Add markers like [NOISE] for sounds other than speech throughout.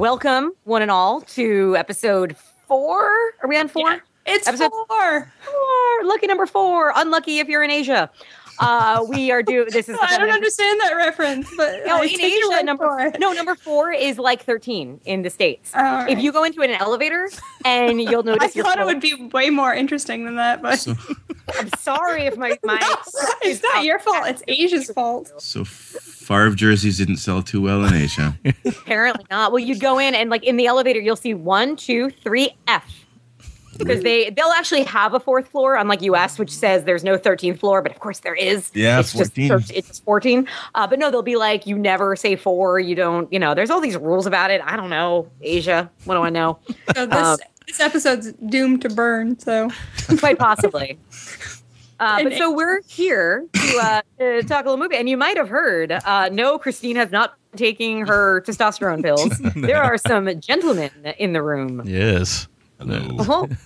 Welcome, one and all, to episode four. Are we on four? Yeah, it's Episode- four. Four. Lucky number four. Unlucky if you're in Asia. Uh, we are doing this is. [LAUGHS] I don't understand that reference, but No, in Asia, word number for it. no number four is like thirteen in the states. All If you go into an elevator and you'll [LAUGHS] I notice your thought it would be way more interesting than that, but [LAUGHS] I'm sorry if my my it's not your fault. It's Asia's fault. So Favre jerseys didn't sell too well in Asia. Apparently not. Well, you'd go in and like in the elevator, you'll see one, two, three, F. Because they they'll actually have a fourth floor, unlike US, which says there's no 13th floor, but of course there is. Yeah, it's 14. just it's just 14. Uh, but no, they'll be like you never say four. You don't. You know, there's all these rules about it. I don't know Asia. What do I know? [LAUGHS] So this Um, this episode's doomed to burn. So Quite possibly. [LAUGHS] Uh, but And- so we're here to, uh, to talk a little movie, and you might have heard. Uh, no, Christine has not been taking her testosterone pills. [LAUGHS] There are some gentlemen in the room. Yes. Hello. Uh-huh. [LAUGHS]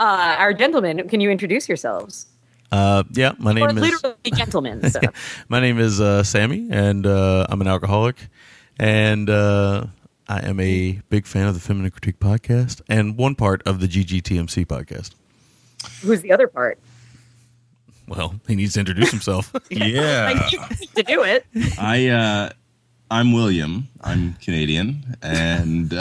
Uh, our gentlemen, can you introduce yourselves? Uh, yeah, my Or name is literally [LAUGHS] gentlemen. So. my name is uh, Sammy, and uh, I'm an alcoholic, and uh, I am a big fan of the Feminine Critique podcast and one part of the GGTMC podcast. Who's the other part? Well, he needs to introduce himself. [LAUGHS] Yeah. Like, to do it. I uh I'm William. I'm Canadian and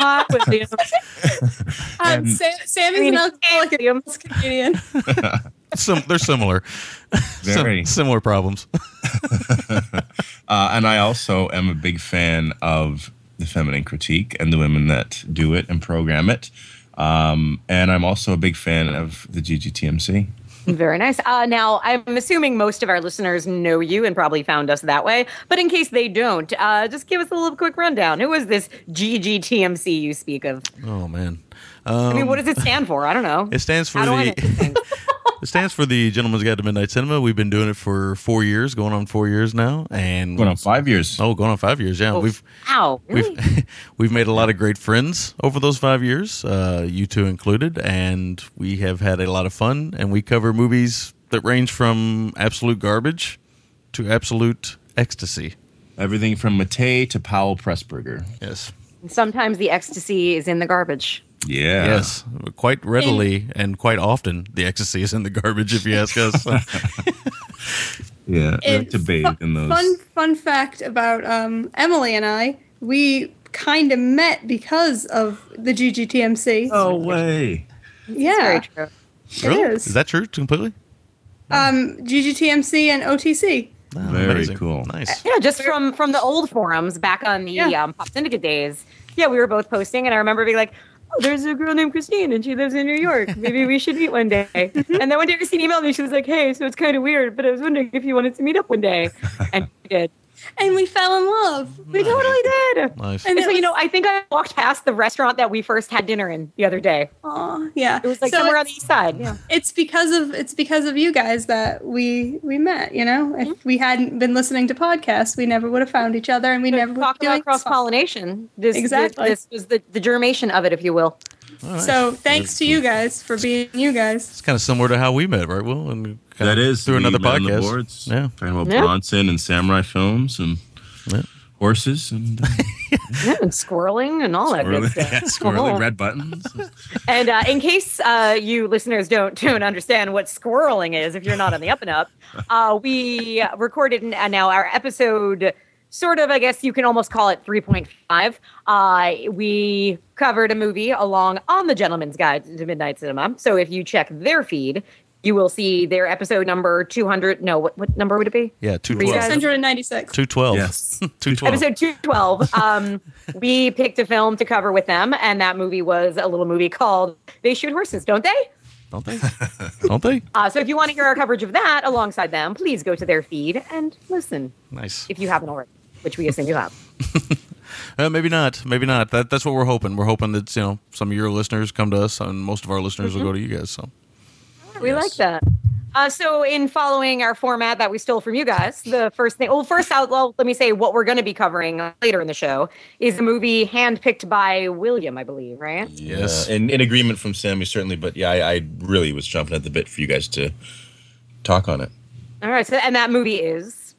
uh, Hi, William. um, And- Sa- Sammy's Green an alcoholic and William. he's Canadian. [LAUGHS] Sim- they're similar, [LAUGHS] Sim- very similar problems. [LAUGHS] uh, and I also am a big fan of the feminine critique and the women that do it and program it. Um, and I'm also a big fan of the GGTMC. Very nice. Uh, now, I'm assuming most of our listeners know you and probably found us that way. But in case they don't, uh, just give us a little quick rundown. Who is this GGTMC you speak of? Oh man, I mean, Um, what does it stand for? I don't know. It stands for How do I know the [LAUGHS] it stands for the Gentleman's Guide to Midnight Cinema. We've been doing it for four years, going on four years now, and Going on five years. Oh, going on five years. Yeah, Oh, we've Wow, really? we've [LAUGHS] we've made a lot of great friends over those five years, uh, you two included, and we have had a lot of fun. And we cover movies that range from absolute garbage to absolute ecstasy. Everything from Matei to Powell Pressburger. Yes, Sometimes the ecstasy is in the garbage. Yeah. yes, quite readily and quite often the ecstasy is in the garbage. If you ask us, [LAUGHS] Yeah. We like And to bathe fu- in those. Fun fun fact about um, Emily and I, we kind of met because of the GGTMC. No way. yeah, Very true. Really? is. is that true completely? um, GGTMC and OTC. Oh, Very amazing. cool. Nice. Yeah, just from from the old forums back on the Yeah. um, Pop Syndicate days. Yeah, we were both posting, and I remember being like, "Oh, there's a girl named Christine, and she lives in New York. Maybe we should meet one day." [LAUGHS] Mm-hmm. and then one day Christine emailed me. She was like, "Hey, so it's kind of weird, but I was wondering if you wanted to meet up one day." And we did. And we fell in love. We totally did. Nice. And And so it you know, I think I walked past the restaurant that we first had dinner in the other day. Oh, yeah. It was like So somewhere on the east side. Yeah. it's because of it's because of you guys that we we met. You know, if mm-hmm. we hadn't been listening to podcasts, we never would have found each other, and we never would Talk be about cross pollination. This Exactly. This, was the, the germation of it, if you will. All right. So thanks to you guys for being you guys. it's kind of similar to how we met, right? Will and kinda That is through another met on podcast. The boards, Yeah. talking about Yeah. Bronson and samurai films and Yeah. horses and uh, [LAUGHS] Yeah, and squirreling and all that good squirrely, stuff. [LAUGHS] yeah, squirrely [LAUGHS] red buttons. And uh, in case uh, you listeners don't don't understand what squirreling is, if you're not on the up and up, uh, we recorded n- uh, now our episode. Sort of, I guess you can almost call it 3.5. Uh, we covered a movie along on the Gentleman's Guide to Midnight Cinema. So if you check their feed, you will see their episode number 200. No, what, what number would it be? Yeah, two For you twelve. guys? 696. Two twelve. Yes. [LAUGHS] two twelve. episode 212 [LAUGHS] um we picked a film to cover with them and that movie was a little movie called they shoot horses don't they Don't they? [LAUGHS] Don't they? uh, so if you want to hear our coverage of that alongside them please go to their feed and listen Nice. if you haven't already which we assume you have Uh, maybe not. Maybe not. That, that's what we're hoping. We're hoping that you know some of your listeners come to us, and most of our listeners will go to you guys. So we like that uh, so in following our format that we stole from you guys the first thing well first out well let me say what we're going to be covering later in the show is a movie handpicked by william i believe right Yes. in, in agreement from Sammy, certainly. But yeah, I, I really was jumping at the bit for you guys to talk on it. all right so and that movie is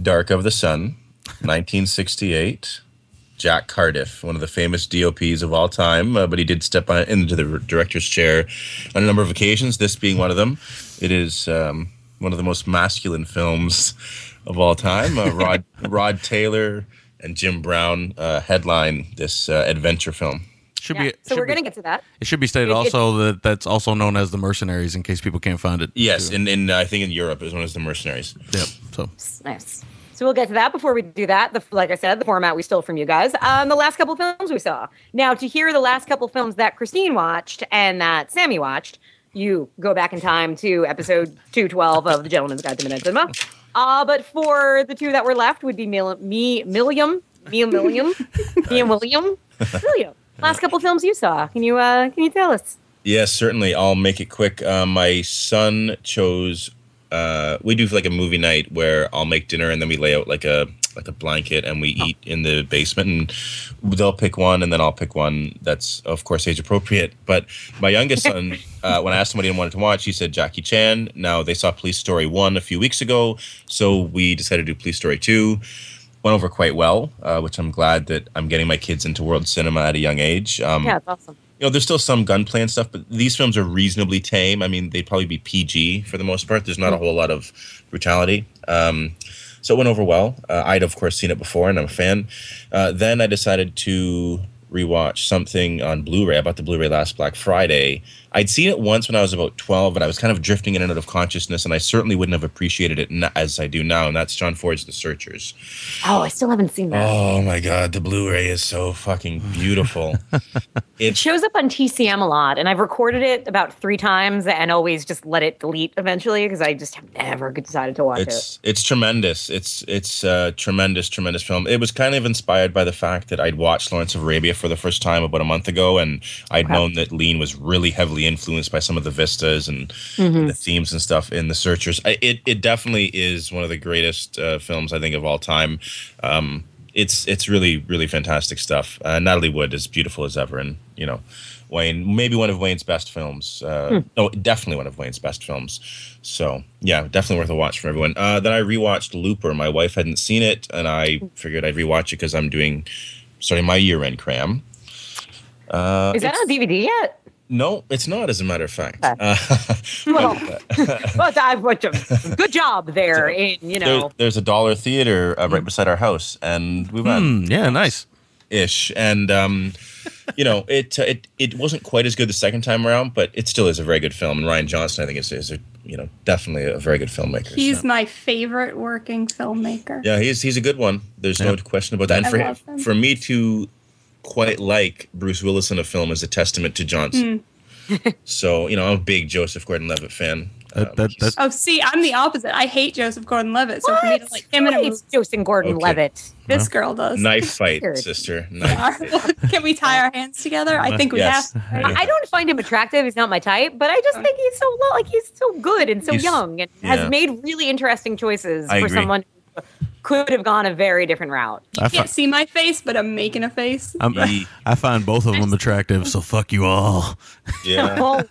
Dark of the Sun, 1968. Jack Cardiff, one of the famous DOPs of all time, uh, but he did step on, into the director's chair on a number of occasions, this being one of them. It is um, one of the most masculine films of all time. Uh, Rod, [LAUGHS] Rod Taylor and Jim Brown uh, headline this uh, adventure film. Should Yeah. be. So should we're going to get to that. It should be stated It- it- also that that's also known as the Mercenaries in case people can't find it. Yes, too. in, in I think in Europe it was known as the Mercenaries. Yep. So Nice. So we'll get to that. Before we do that, the, like I said, the format we stole from you guys. Um, the last couple films we saw. Now, to hear the last couple films that Christine watched and that Sammy watched, you go back in time to episode 212 of The Gentleman's Guide to Midnight Cinema. Uh, but for the two that were left would be Mil- me, Milliam, me and William, [LAUGHS] me and William, William. Last couple films you saw. Can you uh, can you tell us? Yes, certainly. I'll make it quick. Uh, my son chose. Uh, we do like a movie night where I'll make dinner and then we lay out like a like a blanket and we eat in the basement and they'll pick one and then I'll pick one that's of course age appropriate. But my youngest [LAUGHS] son, uh, when I asked him what he wanted to watch, he said Jackie Chan. Now they saw Police Story one a few weeks ago, so we decided to do Police Story two. Went over quite well, uh, which I'm glad that I'm getting my kids into world cinema at a young age. Um, Yeah, it's awesome. You know, there's still some gunplay and stuff, but these films are reasonably tame. I mean, they'd probably be PG for the most part. There's not a whole lot of brutality. Um, so it went over well. Uh, I'd, of course, seen it before, and I'm a fan. Uh, then I decided to rewatch something on Blu-ray. I bought the Blu-ray last Black Friday. I'd seen it once when I was about 12, and I was kind of drifting in and out of consciousness, and I certainly wouldn't have appreciated it as I do now, and that's John Ford's The Searchers. Oh, I still haven't seen that. Oh my God, the Blu-ray is so fucking beautiful. [LAUGHS] It shows up on TCM a lot, and I've recorded it about three times and always just let it delete eventually because I just have never decided to watch it. it's it's tremendous. It's it's a tremendous, tremendous film. It was kind of inspired by the fact that I'd watched Lawrence of Arabia for the first time about a month ago, and I'd known that Lean was really heavily influenced by some of the vistas and Mm-hmm. the themes and stuff in The Searchers. I, it it definitely is one of the greatest uh, films I think of all time. Um, it's it's really really fantastic stuff. Uh, Natalie Wood is beautiful as ever, and you know. Wayne, maybe one of Wayne's best films. Uh, No, definitely one of Wayne's best films. So, yeah, definitely worth a watch for everyone. Uh, then I rewatched Looper. My wife hadn't seen it, and I figured I'd rewatch it because I'm doing, starting my year end cram. Uh, Is that on DVD yet? No, it's not, as a matter of fact. Okay. Uh, [LAUGHS] Well, [LAUGHS] but, [LAUGHS] but I, but, good job there in you there- know. there's a dollar theater uh, right beside our house, and we went. Hmm, yeah, nice. ish and um you know it uh, it it wasn't quite as good the second time around but it still is a very good film and rian johnson i think is, is a you know definitely a very good filmmaker He's so. my favorite working filmmaker. yeah he's he's a good one there's no question about that and I for love him. for me to quite like bruce willis in a film is a testament to johnson [LAUGHS] so you know i'm a big joseph gordon-levitt fan That- Um, that- he's- Oh, see, I'm the opposite. I hate Joseph Gordon-Levitt, so for me to like him and a movie, Joseph Gordon-Levitt. this girl does. knife [LAUGHS] fight sister knife All right, [LAUGHS] Can we tie our hands together? I think we Yes. have. to. Yeah. I don't find him attractive. He's not my type, but I just think he's so lo- like he's so good and so He's- young and yeah. has made really interesting choices I for agree. someone who could have gone a very different route. I, You fi- can't see my face, but I'm making a face. I'm, Ye- I find both of them attractive, so fuck you all. yeah [LAUGHS] Oh,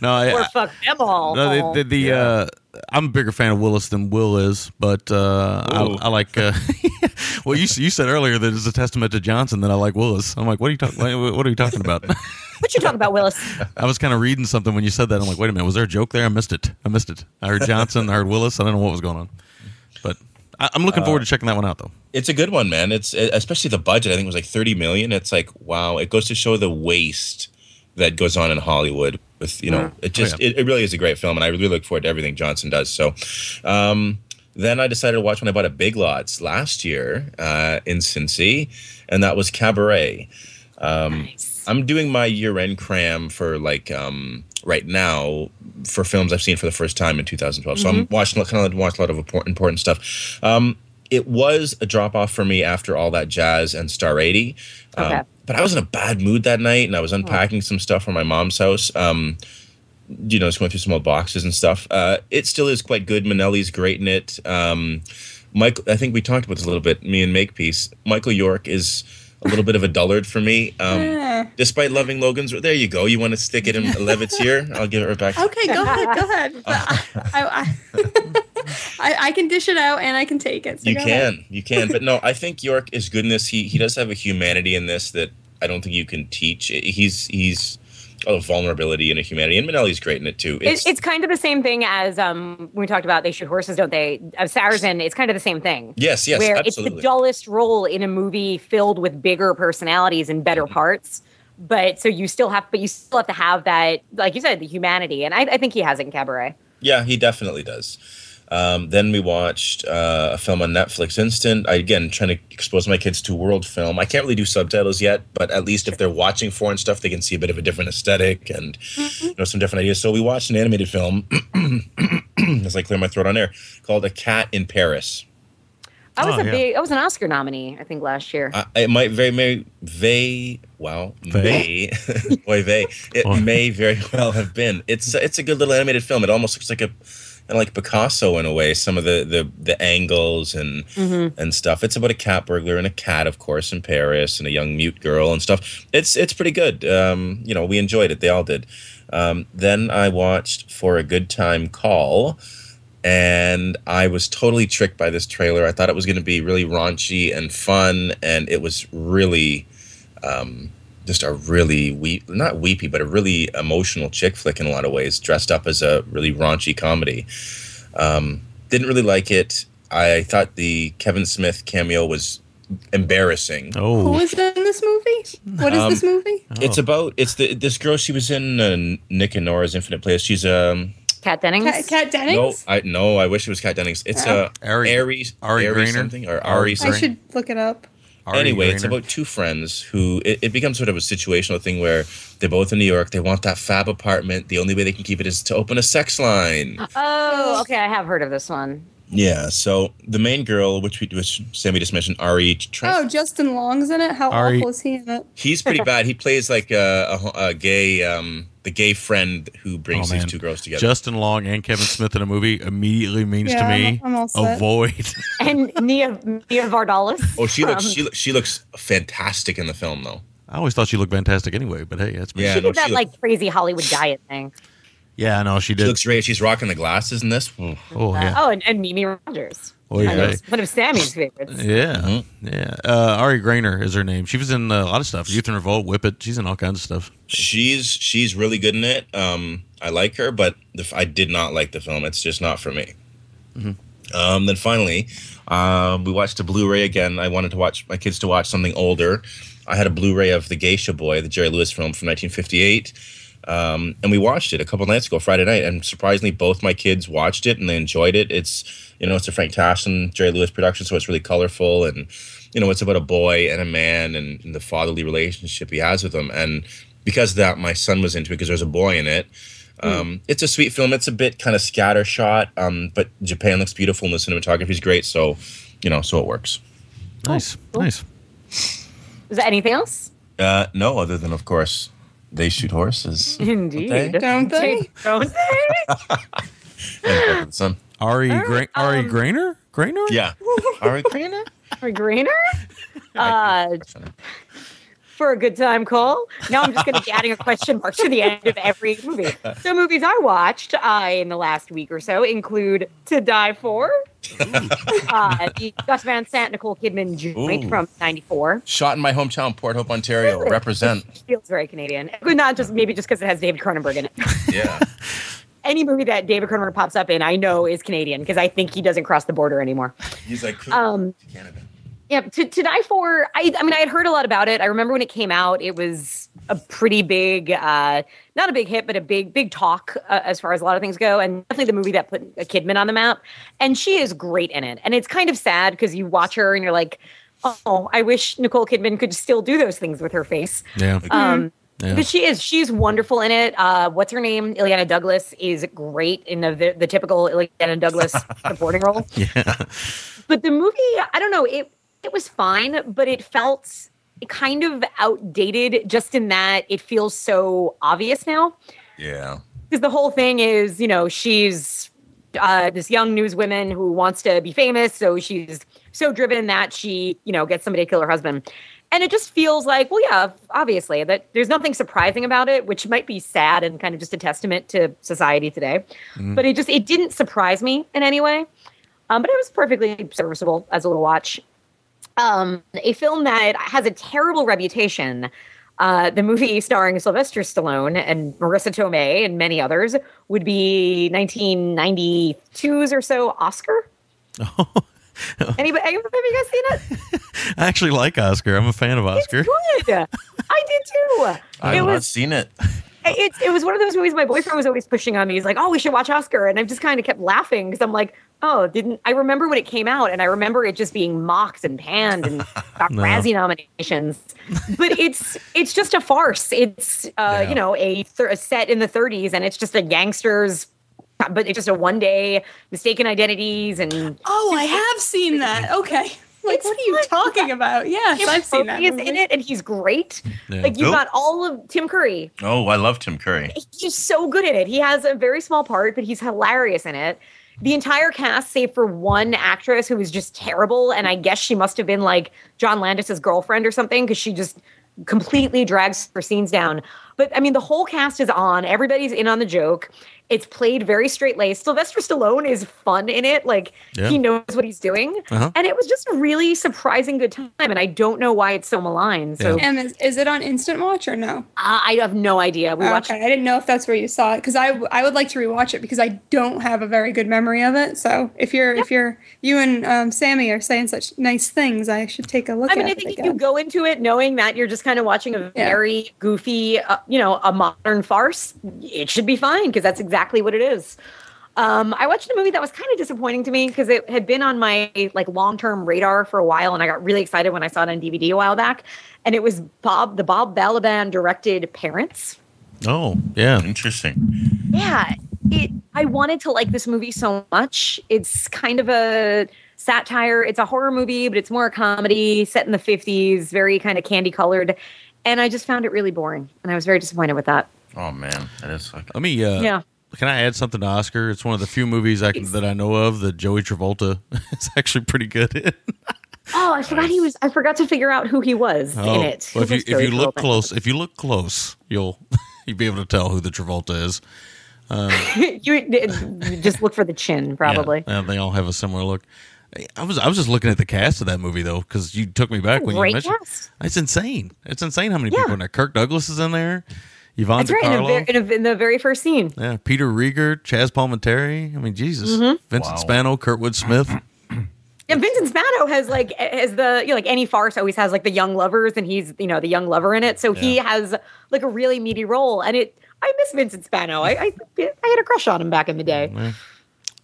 No, I, or fuck them all. No, the, the, the uh, I'm a bigger fan of Willis than Will is, but uh, I, I like. Uh, [LAUGHS] well, you you said earlier that it's a testament to Johnson that I like Willis. I'm like, what are you talking? What are you talking about? [LAUGHS] what you talking about, Willis? I was kind of reading something when you said that. I'm like, wait a minute, was there a joke there? I missed it. I missed it. I heard Johnson. I heard Willis. I don't know what was going on, but I, I'm looking forward to checking that one out though. it's a good one, man. It's especially the budget. I think it was like thirty million. It's like wow. It goes to show the waste that goes on in Hollywood. With you know, it just Oh, yeah. it, it really is a great film, and I really look forward to everything Johnson does. So, um, then I decided to watch when I bought a Big Lots last year uh, in Cincy, and that was Cabaret. Um, Nice. I'm doing my year-end cram for like um, right now for films I've seen for the first time in 2012. So I'm watching kind of watch a lot of important stuff. Um, it was a drop off for me after all that jazz and Star 80. Um, Okay. But I was in a bad mood that night, and I was unpacking some stuff from my mom's house. Um, you know, just going through some old boxes and stuff. Uh, it still is quite good. Minnelli's great in it. Um, Michael, I think we talked about this a little bit. Me and Makepeace. Michael York is a little bit of a dullard for me. Um, Eh. despite loving Logan's, there you go. You want to stick it in [LAUGHS] Levitt's ear? I'll give it right back. Okay, go ahead, go ahead. [LAUGHS] I, I, [LAUGHS] I, I can dish it out and I can take it. so you go ahead. can, you can, but no, I think York is good in this. He he does have a humanity in this that I don't think you can teach. He's he's a vulnerability and a humanity, and Minnelli's great in it too. It's, it's kind of the same thing as um, when we talked about they shoot horses, don't they? Of Sarrazin, it's kind of the same thing. yes, yes, where it's the dullest role in a movie filled with bigger personalities and Mm-hmm. better parts. But so you still have, but you still have to have that, like you said, the humanity, and I, I think he has it in Cabaret. Yeah, he definitely does. Um, then we watched uh, a film on Netflix, Instant. I, again, trying to expose my kids to world film. I can't really do subtitles yet, but at least if they're watching foreign stuff, they can see a bit of a different aesthetic and you know some different ideas. So we watched an animated film, [CLEARS THROAT] as I clear my throat on air, called A Cat in Paris. I was Oh, a yeah. big, I was an Oscar nominee, I think, last year. Uh, it might very may they wow may [LAUGHS] boy they it may very well have been. It's it's a good little animated film. It almost looks like a of like Picasso in a way. Some of the the, the angles and and stuff. It's about a cat burglar and a cat, of course, in Paris, and a young mute girl and stuff. It's it's pretty good. Um, you know, we enjoyed it. They all did. Um, then I watched for a good time call and I was totally tricked by this trailer. I thought it was going to be really raunchy and fun, and it was really um, just a really weep, not weepy, but a really emotional chick flick in a lot of ways, dressed up as a really raunchy comedy. Um, didn't really like it. I thought the Kevin Smith cameo was embarrassing. Oh, is in this movie? What is Um, this movie? It's about it's the this girl. She was in uh, Nick and Nora's Infinite Playlist. She's um Kat Dennings. Cat, Cat no I no I wish it was Kat Dennings. It's uh Ari- Ari Ari Ari something or Ari Ari I should look it up. Ari anyway, it's about two friends who it, it becomes sort of a situational thing where they're both in New York. They want that fab apartment. The only way they can keep it is to open a sex line. Oh, okay. I have heard of this one. Yeah. So the main girl, which we which Sammy just mentioned, Ari. Trent, Oh, Justin Long's in it. How Ari- awful is he in it? he's pretty bad. He plays like a, a, a gay, um, the gay friend who brings Oh, these two girls together. Justin Long and Kevin Smith in a movie immediately means Yeah, to I'm- me I'm avoid. [LAUGHS] And Nia, Nia Vardalos. oh, she looks she she looks fantastic in the film though. I always thought she looked fantastic anyway, but hey, that's me. Yeah. she no, did that she like crazy Hollywood diet thing. Yeah, I know she She looks great. She's rocking the glasses in this. Ooh. oh yeah, Oh, and, and Mimi Rogers. Oy One of- one of Sammy's favorites. yeah, Mm-hmm. yeah. Uh, Ari Graynor is her name. She was in uh, a lot of stuff. Youth in Revolt, Whip It. She's in all kinds of stuff. She's she's really good in it. Um, I like her, but the, f- I did not like the film. It's just not for me. Um, then finally, um, we watched a Blu-ray again. I wanted to watch my kids to watch something older. I had a Blu-ray of The Geisha Boy, the Jerry Lewis film from 1958, um, and we watched it a couple nights ago, Friday night. And surprisingly, both my kids watched it and they enjoyed it. It's you know it's a Frank Tashlin, Jerry Lewis production, so it's really colorful and you know it's about a boy and a man and, and the fatherly relationship he has with them. And because of that, my son was into it because there's a boy in it. Um, It's a sweet film. It's a bit kind of scattershot, um, but Japan looks beautiful and the cinematography is great. So, you know, so it works. Nice, cool. nice. Is there anything else? Uh, no, other than of course they shoot horses. Indeed. they? Don't they? Don't they? Son. Ari right, Gra- Ari um, Graynor, Graynor. Yeah. [LAUGHS] All right, Graynor? [LAUGHS] For Graynor? Uh, for a good time call. Now I'm just going to be adding a question mark to the end of every movie. So movies I watched uh, in the last week or so include To Die For, uh, the Gus Van Sant, Nicole Kidman joint Ooh. from '94. Shot in my hometown, Port Hope, Ontario. Represent. [LAUGHS] Feels very Canadian. Not just maybe just because it has David Cronenberg in it. [LAUGHS] Yeah. Any movie that David Cronenberg pops up in, I know is Canadian because I think he doesn't cross the border anymore. He's like Um, Canada. Yeah, to, to die for. I, I mean, I had heard a lot about it. I remember when it came out, it was a pretty big, uh, not a big hit, but a big, big talk uh, as far as a lot of things go. And definitely the movie that put a Kidman on the map. And she is great in it. And it's kind of sad because you watch her and you're like, oh, I wish Nicole Kidman could still do those things with her face. Yeah, Um, Yeah. But she is. She's wonderful in it. Uh, what's her name? Illeana Douglas is great in the, the, the typical Illeana Douglas supporting role [LAUGHS] yeah. but the movie i don't know it it was fine but it felt kind of outdated just in that it feels so obvious now Yeah. because the whole thing is you know she's uh, this young newswoman who wants to be famous so she's so driven that she you know gets somebody to kill her husband and it just feels like, well, yeah, obviously that there's nothing surprising about it, which might be sad and kind of just a testament to society today. But it just it didn't surprise me in any way. Um, but it was perfectly serviceable as a little watch. Um, a film that has a terrible reputation. Uh, the movie starring Sylvester Stallone and Marisa Tomei and many others would be 1992's or so Oscar. Oh. Anybody, have you guys seen it? [LAUGHS] I actually like Oscar. I'm a fan of Oscar. It's good. I did too. I've it not was seen it. it, it was one of those movies my boyfriend was always pushing on me. He's like, "Oh, we should watch Oscar," and I just kind of kept laughing because I'm like, "Oh, didn't I remember when it came out?" And I remember it just being mocked and panned and [LAUGHS] got No. Razzie nominations. But it's it's just a farce. It's uh, Yeah. you know a, th- a set in the 30s, and it's just a gangsters. But it's just a one day mistaken identities and Oh, I have seen that. Okay. Like, It's what are you fun. talking about? Yes, Tim I've seen that. Curry is movie. in it, and he's great. Yeah. Like you've Who? got all of Tim Curry. Oh, I love Tim Curry. he's so good in it. He has a very small part, but he's hilarious in it. The entire cast, save for one actress who was just terrible, and I guess she must have been like John Landis's girlfriend or something because she just completely drags her scenes down. But I mean, the whole cast is on. Everybody's in on the joke. It's played very straight laced. Sylvester Stallone is fun in it. Like Yeah. he knows what he's doing, Uh-huh. and it was just a really surprising good time. And I don't know why it's so maligned. So Yeah. Em, is, is it on Instant Watch or no? I I have no idea. We watched I didn't know if that's where you saw it because I, I would like to rewatch it because I don't have a very good memory of it. So if you're if you're you and um, Sammy are saying such nice things, I should take a look I mean, at I it think if again. you go into it knowing that you're just kind of watching a Yeah. very goofy, uh, you know, a modern farce, it should be fine because that's exactly what it is. Um, I watched a movie that was kind of disappointing to me because it had been on my like long-term radar for a while, and I got really excited when I saw it on DVD a while back. And it was Bob, the Bob Balaban directed Parents. Oh, yeah. Interesting. Yeah, it. I wanted to like this movie so much. It's kind of a satire. It's a horror movie, but it's more a comedy set in the fifties, very kind of candy colored. And I just found it really boring, and I was very disappointed with that. Oh man, that is like Let me. Uh, Yeah. Can I add something to Oscar? It's one of the few movies I can, that I know of that Joey Travolta [LAUGHS] is actually pretty good in. Oh, I forgot he was. I forgot to figure out who he was oh, in Oh, it. well, if you if you look Travolta? close, if you look close, you'll [LAUGHS] you'll be able to tell who the Travolta is. Um, [LAUGHS] you uh, just look for the chin, probably. Yeah, they all have a similar look. I was I was just looking at the cast of that movie though because you took me back when you Great mentioned. cast. It's insane. It's insane how many Yeah. people in there. Kirk Douglas is in there. Yvonne That's right. In, a, ver- in, a, in the very first scene. yeah, Peter Riegert, Chaz Palminteri. I mean, Jesus, Mm-hmm. Vincent Wow. Spano, Kurtwood Smith. [CLEARS THROAT] And Vincent Spano has like as the you know, like any farce always has like the young lovers, and he's you know the young lover in it. So he has like a really meaty role, and it. I miss Vincent Spano. I, I I had a crush on him back in the day.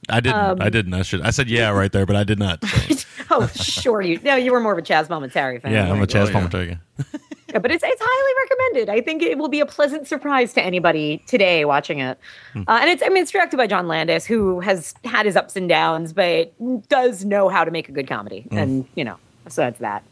I didn't. Um, I didn't. I should. I said yeah right there, but I did not. so. [LAUGHS] oh, sure you. No, you were more of a Chaz Palminteri fan. yeah, I'm a weren't you? Chaz Oh. Palminteri. Yeah, [LAUGHS] but it's it's highly recommended. I think it will be a pleasant surprise to anybody today watching it. Hmm. Uh, and it's I mean it's directed by John Landis, who has had his ups and downs, but does know how to make a good comedy, Hmm. and you know so that's that.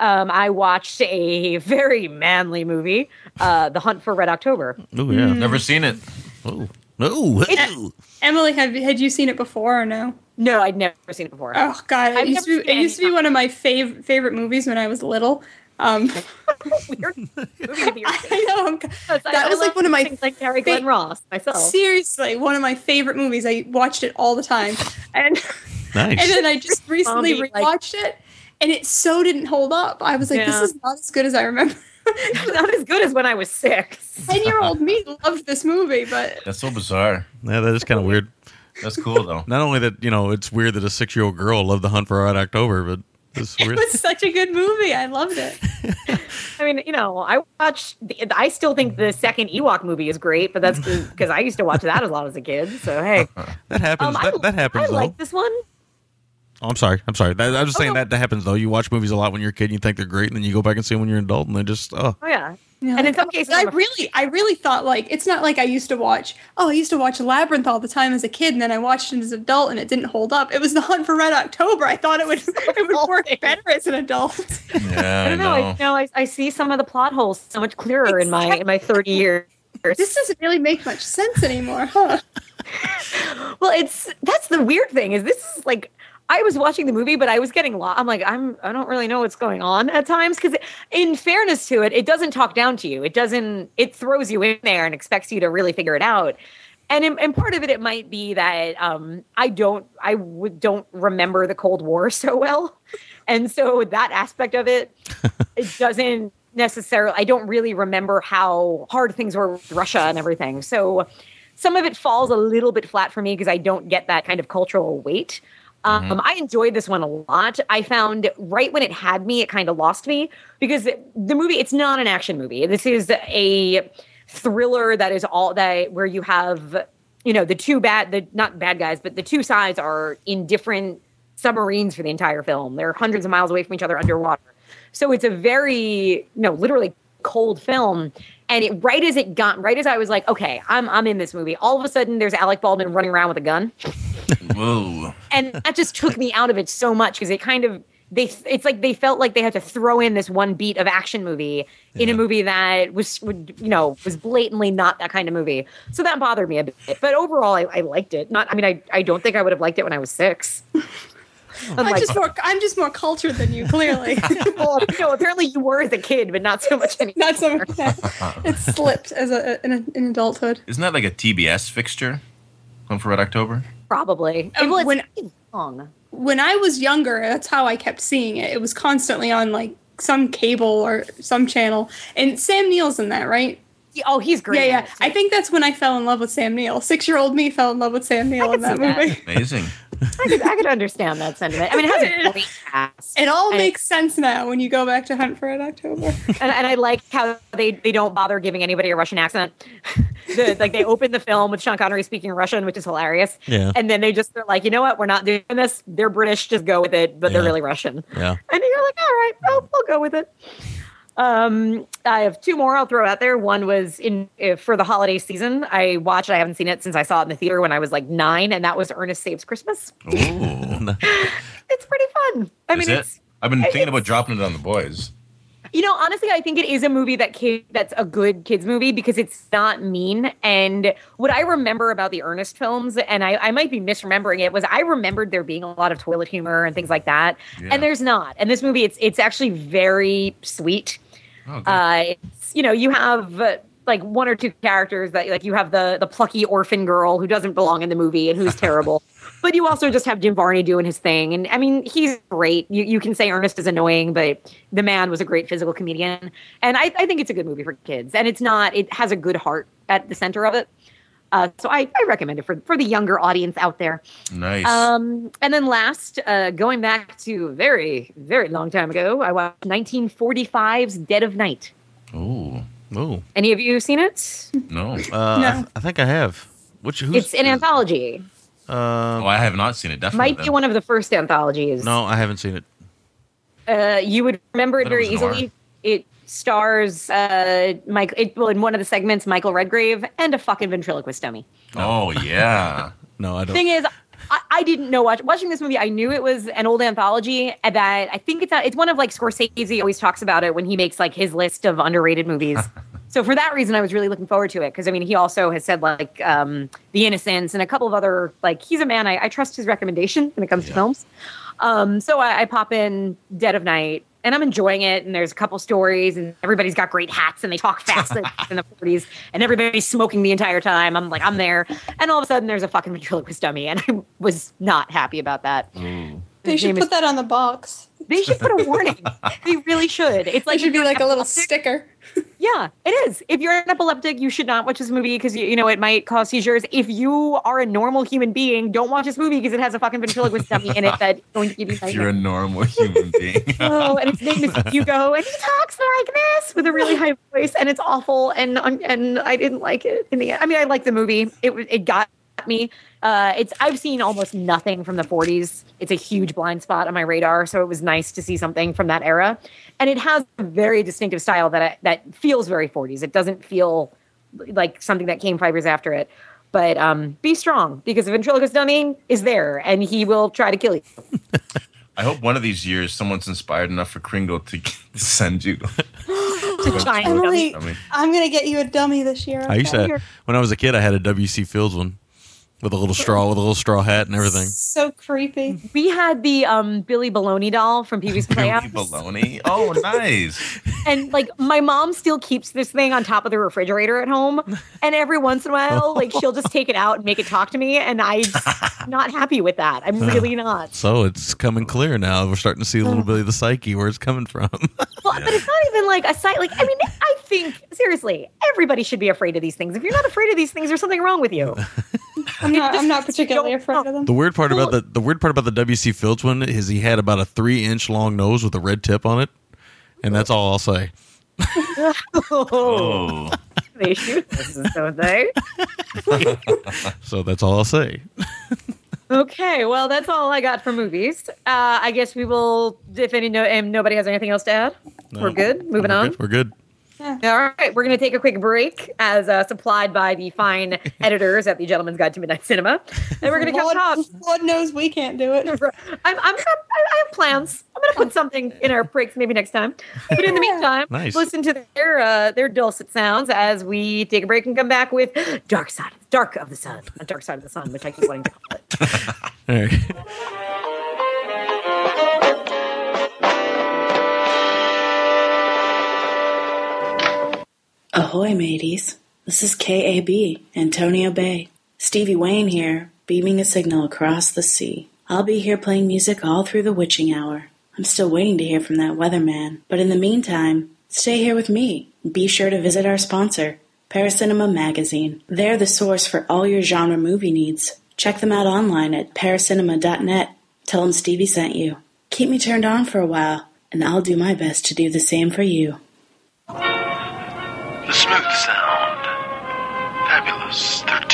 Um, I watched a very manly movie, uh, The Hunt for Red October. Oh yeah. never seen it. Oh no. Ew. Emily, have had you seen it before or no? No, I'd never seen it before. Oh God, it I've used, to be, it used to be one of my fav- favorite movies when I was little. Um, [LAUGHS] Weird movie to be [LAUGHS] I know. I'm, That that was like one of my things like Harry Glenn fa- Ross myself. seriously one of my favorite movies. I watched it all the time, and [LAUGHS] Nice. and then I just recently Zombie, like- rewatched it, and it so didn't hold up. I was like, Yeah. this is not as good as I remember. Not as good as when I was six. Ten year old me loved this movie, but That's so bizarre. yeah, that is kind of weird. That's cool though. Not only that, you know, it's weird that a six year old girl loved the hunt for Red October, but it's [LAUGHS] it was such a good movie. I loved it. [LAUGHS] I mean, you know, I watch. The, I still think the second Ewok movie is great, but that's because I used to watch that a lot as a kid. So hey, [LAUGHS] That happens. um, I, that, that happens I though. like this one. Oh, I'm sorry. I'm sorry. That, I was just saying Oh, no. that that happens though. You watch movies a lot when you're a kid, and you think they're great, and then you go back and see them when you're an adult, and they just oh. Oh yeah, Yeah, and in some oh, cases, I really, I really thought like it's not like I used to watch. Oh, I used to watch Labyrinth all the time as a kid, and then I watched it as an adult, and it didn't hold up. It was The Hunt for Red October. I thought it would, [LAUGHS] it would work better as an adult. Yeah, [LAUGHS] I don't know. I, know I, I see some of the plot holes so much clearer in my in my thirty years. this doesn't really make much sense anymore, huh? [LAUGHS] Well, it's that's the weird thing is this is like I was watching the movie, but I was getting lost. I'm like, I'm I don't really know what's going on at times because, in fairness to it, it doesn't talk down to you. It doesn't. It throws you in there and expects you to really figure it out. And in, and part of it, it might be that um, I don't I would don't remember the Cold War [LAUGHS] so well, and so that aspect of it, [LAUGHS] it doesn't necessarily. I don't really remember how hard things were with Russia and everything. So some of it falls a little bit flat for me because I don't get that kind of cultural weight. Um, Mm-hmm. I enjoyed this one a lot. I found right when it had me, it kind of lost me because the movie, it's not an action movie. This is a thriller that is all that where you have, you know, the two bad, the not bad guys, but the two sides are in different submarines for the entire film. They're hundreds of miles away from each other underwater. So it's a very, no, literally cold film. And it right as it got, right as I was like, okay, I'm I'm in this movie. All of a sudden, there's Alec Baldwin running around with a gun. Whoa. and that just took me out of it so much because it kind of they it's like they felt like they had to throw in this one beat of action movie in a movie that was would you know was blatantly not that kind of movie. So that bothered me a bit. But overall i, I liked it. Not i mean I, I don't think i would have liked it when i was six I'm Unlike- just more. I'm just more cultured than you, clearly. [LAUGHS] well, no, apparently you were as a kid but not so much anymore Not so. much. it [LAUGHS] slipped as a in, a, in adulthood. Isn't that like a TBS fixture? Hunt for Red October? probably Um, well, it's when- long When I was younger, that's how I kept seeing it. It was constantly on like some cable or some channel. And Sam Neill's in that, right? oh he's great yeah, yeah. I think that's when I fell in love with Sam Neill. Six year old me fell in love with Sam Neill in that that. movie. Amazing. I could, I could understand that sentiment i mean it has a [LAUGHS] great cast It all And- makes sense now when you go back to Hunt for Red October. [LAUGHS] and, and I like how they, they don't bother giving anybody a Russian accent. [LAUGHS] the, like they open the film with Sean Connery speaking Russian, which is hilarious. Yeah. And then they just they're like, you know what, we're not doing this. They're British, just go with it, but they're really Russian. Yeah. And you're like, all right, I'll, I'll go with it. Um, I have two more I'll throw out there. One was in uh, for the holiday season. I watched. I haven't seen it since I saw it in the theater when I was like nine, and that was Ernest Saves Christmas. Ooh. [LAUGHS] It's pretty fun. I Is mean, it? it's I've been thinking about dropping it on the boys. You know, honestly, I think it is a movie that kid that's a good kids movie because it's not mean. And what I remember about the Ernest films, and I, I might be misremembering it, was I remembered there being a lot of toilet humor and things like that. Yeah. And there's not. And this movie, it's it's actually very sweet. Oh. Uh, you know, you have uh, like one or two characters that like you have the the plucky orphan girl who doesn't belong in the movie and who's terrible. [LAUGHS] But you also just have Jim Varney doing his thing, and I mean he's great. You you can say Ernest is annoying, but the man was a great physical comedian, and I, I think it's a good movie for kids. And it's not; it has a good heart at the center of it. Uh, so I, I recommend it for for the younger audience out there. nice. Um, and then last, uh, going back to very very long time ago, I watched 1945's Dead of Night. Ooh. Oh, Any of you seen it? No. uh, No. I, I think I have. Which who's, It's an anthology. Uh, oh, I have not seen it. Definitely. Might be one of the first anthologies. no, I haven't seen it. Uh, you would remember it Thought it very noir. easily. It stars uh, Mike. It, well, in one of the segments, Michael Redgrave and a fucking ventriloquist dummy. Oh yeah. [LAUGHS] No, I don't. Thing is, I, I didn't know watch, watching this movie. I knew it was an old anthology that I think it's a, it's one of like Scorsese always talks about it when he makes like his list of underrated movies. [LAUGHS] so for that reason, I was really looking forward to it because I mean he also has said like um, The Innocents and a couple of other like he's a man I, I trust his recommendation when it comes to films. Um, so I, I pop in Dead of Night and I'm enjoying it. And there's a couple stories and everybody's got great hats and they talk fast in the 40s and everybody's smoking the entire time. I'm like, I'm there. And all of a sudden there's a fucking ventriloquist dummy. And I was not happy about that. Ooh. They should put is- that on the box. They should put a [LAUGHS] warning. they really should. It's Like like should be like a little sticker. [LAUGHS] Yeah, it is. If you're an epileptic, you should not watch this movie because you, you know it might cause seizures. If you are a normal human being, don't watch this movie because it has a fucking ventriloquist dummy in it that's going to give you If you're a normal human being. [LAUGHS] Oh, and his name is Hugo, and he talks like this with a really high voice, and it's awful. And and I didn't like it in the end. I mean, I liked the movie. It was- it got me. Uh, it's I've seen almost nothing from the 40s. It's a huge blind spot on my radar, so it was nice to see something from that era. And it has a very distinctive style that I, that feels very 40s. It doesn't feel like something that came five years after it. But um, be strong because the ventriloquist dummy is there, and he will try to kill you. [LAUGHS] I hope one of these years someone's inspired enough for Kringle to [LAUGHS] send you. [LAUGHS] To China. Emily, I mean, I'm gonna get you a dummy this year. I used to when I was a kid. I had a WC Fields one. With a little straw, with a little straw hat and everything. So creepy. We had the um, Billy Baloney doll from Pee Wee's Billy Playhouse. Baloney. Oh, nice. [LAUGHS] and like my mom still keeps this thing on top of the refrigerator at home and every once in a while [LAUGHS] like she'll just take it out and make it talk to me and I'm [LAUGHS] not happy with that i'm really not So it's coming clear now. We're starting to see a little bit of the psyche where it's coming from. well, but it's not even like a site like i mean i think seriously everybody should be afraid of these things if you're not afraid of these things there's something wrong with you I'm not. I'm not particularly afraid of them. The weird part about the the weird part about the WC Fields one is he had about a three inch long nose with a red tip on it, and that's all I'll say. Oh. they shoot this don't they [LAUGHS] So that's all I'll say. okay well that's all i got for movies uh i guess we will if any no and nobody has anything else to add we're good moving We're on good. We're good. All right, we're going to take a quick break as uh, supplied by the fine [LAUGHS] editors at the Gentleman's Guide to Midnight Cinema. And we're going to come Lord, talk. Lord knows we can't do it. [LAUGHS] I'm, I'm, I I have plans. I'm going to put something in our breaks maybe next time. But in the [LAUGHS] meantime, Nice. listen to their uh, their dulcet sounds as we take a break and come back with Dark Side, Dark of the Sun, not Dark Side of the Sun, which I keep wanting to call it. All right. Ahoy, mateys. This is KAB, Antonio Bay. Stevie Wayne here, beaming a signal across the sea. I'll be here playing music all through the witching hour. I'm still waiting to hear from that weatherman, but in the meantime, stay here with me. Be sure to visit our sponsor, Paracinema Magazine. They're the source for all your genre movie needs. Check them out online at paracinema.net. Tell them Stevie sent you. Keep me turned on for a while, and I'll do my best to do the same for you. The smooth sound. Fabulous 1340.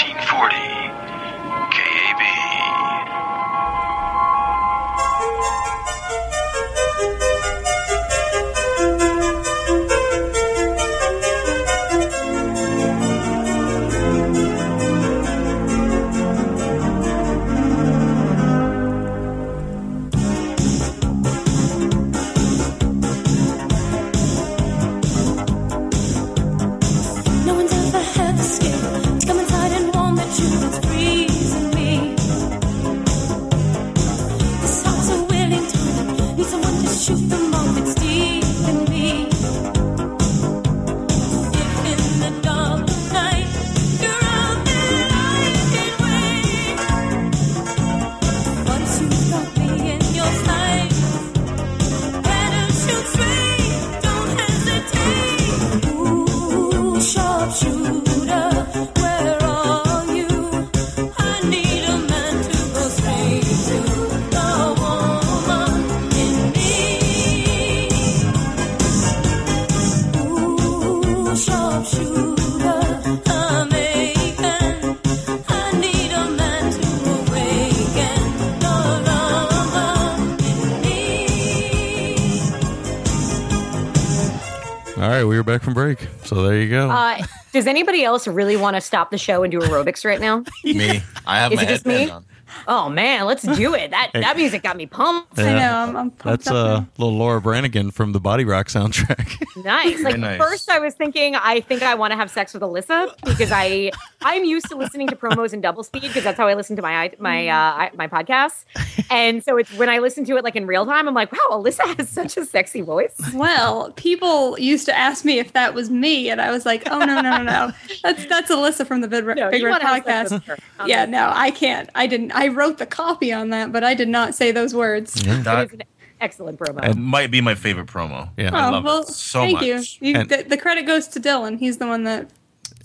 Right, we were back from break. So there you go. Uh, does anybody else really want to stop the show and do aerobics right now? Me. I have Is my it just me? on. Oh man, let's do it. That that music got me pumped. I know. I'm, I'm pumped That's a uh, little Laura Branigan from the Body Rock soundtrack. [LAUGHS] Nice. Like nice. first, I was thinking I think I want to have sex with Alyssa because I I'm used to listening to promos in double speed because that's how I listen to my my uh, my podcasts. And so it's when I listen to it like in real time, I'm like, wow, Alyssa has such a sexy voice. Well, people used to ask me if that was me, and I was like, "Oh no, no, no, no! [LAUGHS] That's that's Alyssa from the Big, No, Big Red wanna have sex Podcast." Um, Yeah, no, I can't. I didn't. I wrote the copy on that, but I did not say those words. It That is an excellent promo. It might be my favorite promo. Yeah. I oh love well, it so thank much. you. you And- the, the credit goes to Dylan. He's the one that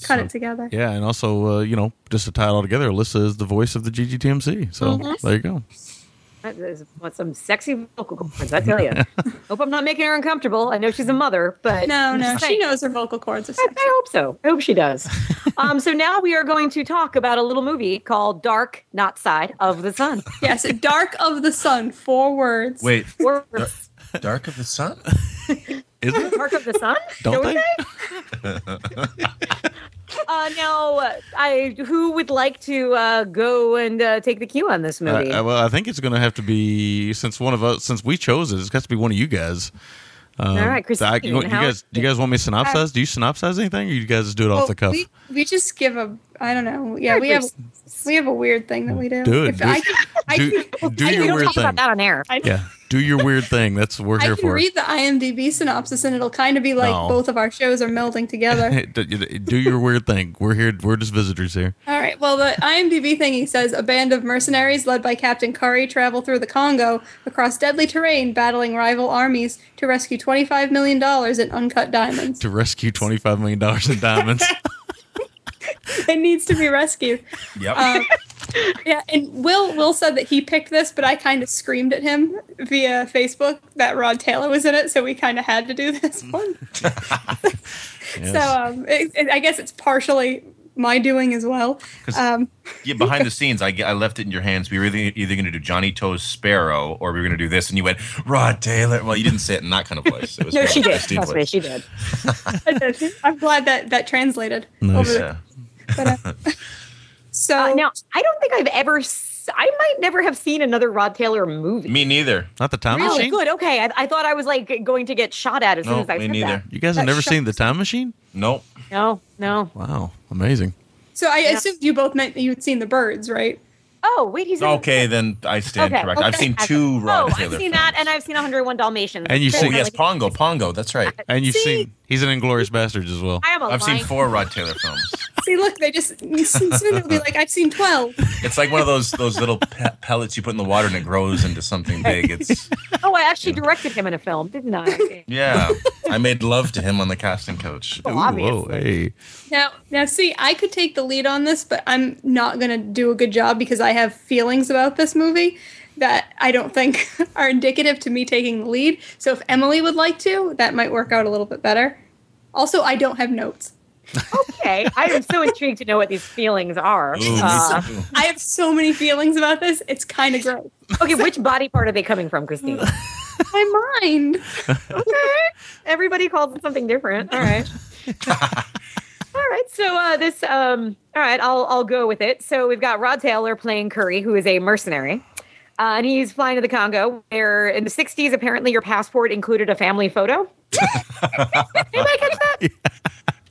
cut So- it together. yeah, and also, uh, you know, just to tie it all together, Alyssa is the voice of the GGTMC. So Mm-hmm. there you go. That is what some sexy vocal cords, I tell you. [LAUGHS] Hope I'm not making her uncomfortable. I know she's a mother, but No, no, she saying. knows her vocal cords are I. I hope so. I hope she does. [LAUGHS] um, so now we are going to talk about a little movie called Dark Not Side of the Sun. [LAUGHS] Yes, Dark of the Sun, four words. Wait, Or Dark of the Sun? Is it? Dark of the Sun? [LAUGHS] Don't they? [LAUGHS] uh, now, I who would like to uh, go and uh, take the cue on this movie? Uh, uh, well, I think it's going to have to be since one of us, since we chose it, it's got to be one of you guys. Um, All right, so I- Christine, you, you guys, do you guys want me to synopsize? Do you synopsize anything, or you guys just do it off the cuff? We, we just give a I don't know. Yeah, we have we have a weird thing that we do. Do it, If do I it. can, I Do- can, do I your can- weird Talk about thing. that on air. I, yeah, do your weird thing. That's what we're I here can for. read the IMDb synopsis and it'll kind of be like No. both of our shows are melding together. [LAUGHS] do do your weird thing. We're here. We're just visitors here. All right. Well, the IMDb thingy says a band of mercenaries led by Captain Curry travel through the Congo across deadly terrain, battling rival armies to rescue $25 million in uncut diamonds. To rescue twenty five million dollars in diamonds. [LAUGHS] it needs to be rescued. Yep. Um, yeah, and Will Will said that he picked this, but I kind of screamed at him via Facebook that Rod Taylor was in it, so we kind of had to do [LAUGHS] this one. [LAUGHS] Yes. So um, it, it- I guess it's partially my doing as well. 'Cause- Um, Yeah, behind the [LAUGHS] scenes, I, I left it in your hands. We were either, either going to do Johnnie To's Sparrow or we were going to do this, and you went Rod Taylor. Well, you didn't say it in that kind of voice. It was No, she did. Christine Trust me, she did. I'm glad that that translated. Nice. Over the, Yeah. but, uh, so Uh, now, I don't think I've ever. I might never have seen another Rod Taylor movie. Me neither. Not the time Machine. Oh, machine. good. Okay, I, I thought I was like going to get shot at as soon as I me said neither. that. You guys have never seen the time machine? Nope. No, no. Wow, amazing. so I Yeah. assumed you both meant that you had seen the birds, right? Oh, wait, he's in Okay, then I stand Okay, correct. I've seen two Rod Oh, Taylor I've seen films. that, and I've seen 101 Dalmatians. And you've Oh, seen- yes, Pongo, Pongo. That's right. And you've See? seen he's an Inglourious Basterds as well. I am a I've seen four Rod Taylor films. See, look, they just soon [LAUGHS] they'll be like, I've seen twelve. It's like one of those those little [LAUGHS] pe- pellets you put in the water and it grows into something big. It's [LAUGHS] Oh, I actually directed him in a film, didn't I? yeah. I made love to him on the casting coach. Well, oh, Ooh, obviously. whoa, hey. Now, now, see, I could take the lead on this, but I'm not gonna do a good job because I have feelings about this movie that I don't think are indicative to me taking the lead. So if Emily would like to, that might work out a little bit better. Also, I don't have notes. Okay, I am so intrigued to know what these feelings are. Ooh, Uh. I have so many feelings about this. It's kind of gross. okay, which body part are they coming from, Christine? [LAUGHS] My mind. okay, everybody calls it something different. All right. [LAUGHS] All right, so uh, this, um, all right, I'll I'll go with it. So we've got Rod Taylor playing Curry, who is a mercenary, uh, and he's flying to the Congo. Where in the '60s, apparently your passport included a family photo. [LAUGHS] Anybody catch that?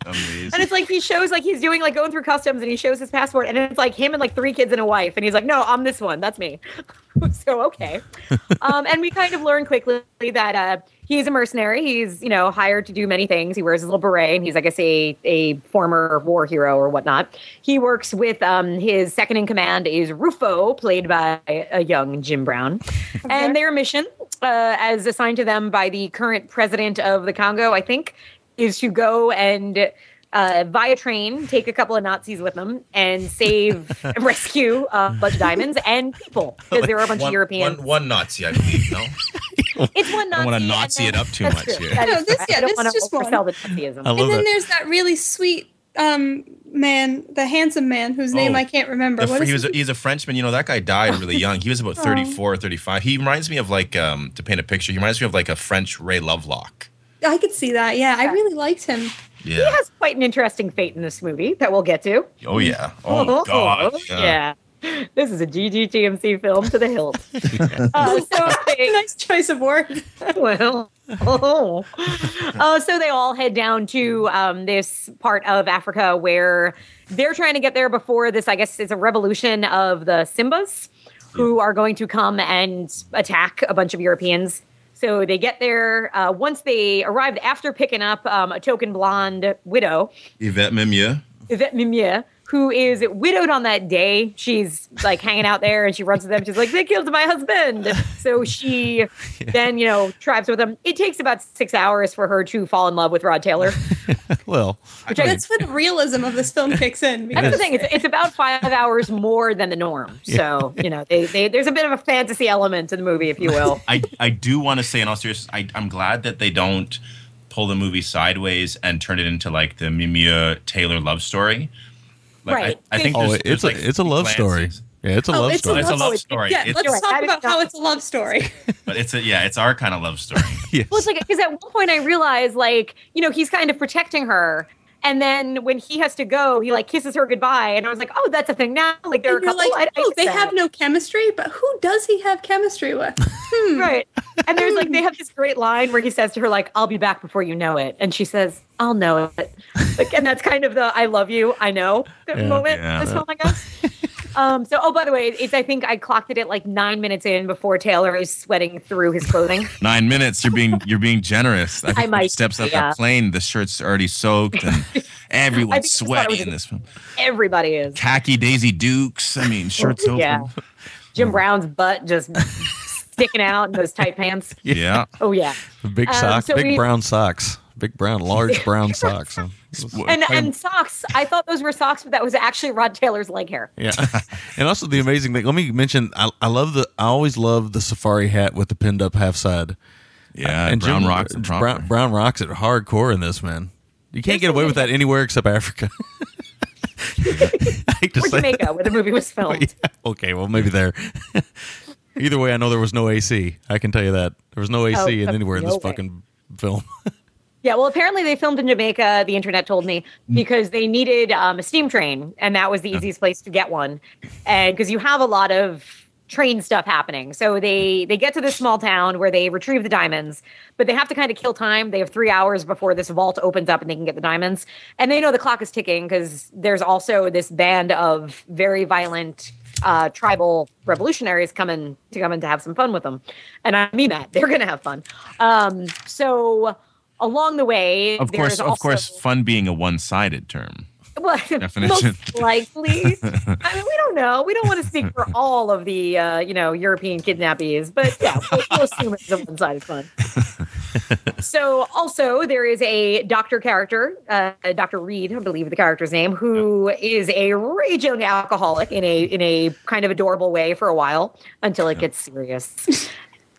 Amazing. And it's like he shows like he's doing like going through customs and he shows his passport and it's like him and like three kids and a wife and he's like, no, I'm this one, that's me. [LAUGHS] so okay, [LAUGHS] um, and we kind of learn quickly that uh, he's a mercenary. He's you know hired to do many things. He wears his little beret and he's I guess a a former war hero or whatnot. He works with um, his second in command is Rufo, played by a young Jim Brown, and their mission, uh, as assigned to them by the current president of the Congo, I think, is to go and uh, via train take a couple of Nazis with them and save, [LAUGHS] and rescue a bunch of diamonds and people because there are a bunch one, of Europeans. One, one Nazi, I believe. No. [LAUGHS] It's one Nazi. I don't wanna and Nazi then- it up too much true. here. No, this- yeah, I don't this want is to just one. oversell the Nazism. I love and then that. there's that really sweet um man, the handsome man whose name Oh. I can't remember. The What fr- is he was a, he's a Frenchman. You know that guy died really [LAUGHS] young. He was about 34 or 35. He reminds me of like um, to paint a picture. He reminds me of like a French Ray Lovelock. I could see that. Yeah, I really liked him. Yeah. He has quite an interesting fate in this movie that we'll get to. Oh yeah. Oh god. yeah. This is a GGTMC film to the hilt. [LAUGHS] uh, so they, [LAUGHS] nice choice of words. [LAUGHS] well, oh. Uh, so they all head down to um, this part of Africa where they're trying to get there before this, I guess, is a revolution of the Simbas who are going to come and attack a bunch of Europeans. So they get there. Uh, once they arrived after picking up um, a token blonde widow, Yvette Mimieux. Yvette Mimieux, who is widowed on that day. She's like hanging out there and she runs to them. She's like, they killed my husband. So she [LAUGHS] then, you know, tribes with them. It takes about six hours for her to fall in love with Rod Taylor. [LAUGHS] Well, Which I, That's when the realism of this film kicks in. that's the thing. It's, it's about five hours more than the norm. So, you know, they, they, there's a bit of a fantasy element to the movie, if you will. [LAUGHS] I, I do want to say in all seriousness, I, I'm glad that they don't pull the movie sideways and turn it into like the Mimieux Taylor love story. Like, Right. I, I think oh, there's, it's there's, a like it's a love story. Yeah, it's a Oh, love it's a story. It's a love- love story. Yeah, It's- let's You're right, talk about how it's a love story. [LAUGHS] but it's a yeah, it's our kind of love story. [LAUGHS] yes. Well, it's like because at one point I realized, like, you know, he's kind of protecting her, And then when he has to go, he like kisses her goodbye, and I was like, "Oh, that's a thing now." Like they're a couple. like, I- I oh, get they that. have no chemistry, but who does he have chemistry with? [LAUGHS] Hmm. right. And there's like they have this great line where he says to her like, "I'll be back before you know it," and she says, "I'll know it." Like, and that's kind of the "I love you, I know" Yeah. moment. Yeah. This film, I guess. [LAUGHS] Um, so, oh, by the way, it's I think I clocked it at like nine minutes in before Taylor is sweating through his clothing. [LAUGHS] Nine minutes. You're being you're being generous. I think when might steps off yeah. that plane, the shirt's already soaked and [LAUGHS] everyone's think he thought it was sweaty in this film. Everybody is. Khaki Daisy Dukes. I mean, shirts [LAUGHS] open. Yeah. Jim Brown's butt just sticking out in those tight pants. Yeah. Oh yeah. Big Um, socks, so big we- brown socks, big brown, large [LAUGHS] brown socks. And and socks. I thought those were socks, but that was actually Rod Taylor's leg hair. Yeah, and also the amazing thing. Let me mention. I, I love the. I always love the safari hat with the pinned up half side. Yeah. and Brown Jim- rocks and proper. Brown, Brown rocks it hardcore in this man. You can't get away with that anywhere except Africa. [LAUGHS] I hate to Or say Jamaica, where the movie was [LAUGHS] filmed. Oh, yeah, Okay, well maybe there. Either way, I know there was no AC. I can tell you that there was no AC Oh, in anywhere in this way. fucking film. Yeah, well, apparently they filmed in Jamaica. The internet told me because they needed um, a steam train, and that was the easiest place to get one. And because you have a lot of train stuff happening, so they they get to this small town where they retrieve the diamonds, but they have to kind of kill time. They have three hours before this vault opens up, and they can get the diamonds. And they know the clock is ticking because there's also this band of very violent uh, tribal revolutionaries coming to come in to have some fun with them. And I mean that [LAUGHS] they're going to have fun. Um, so along the way, Of course, of course, fun being a one-sided term. [LAUGHS] well, definition. [LAUGHS] most likely. I mean, we don't know. We don't want to speak for [LAUGHS] all of the uh, you know European kidnappies, but yeah, we'll, we'll assume it's a one-sided fun. so, also there is a doctor character, uh, Doctor Reed, I believe the character's name, who is a raging alcoholic in a in a kind of adorable way for a while until it gets serious.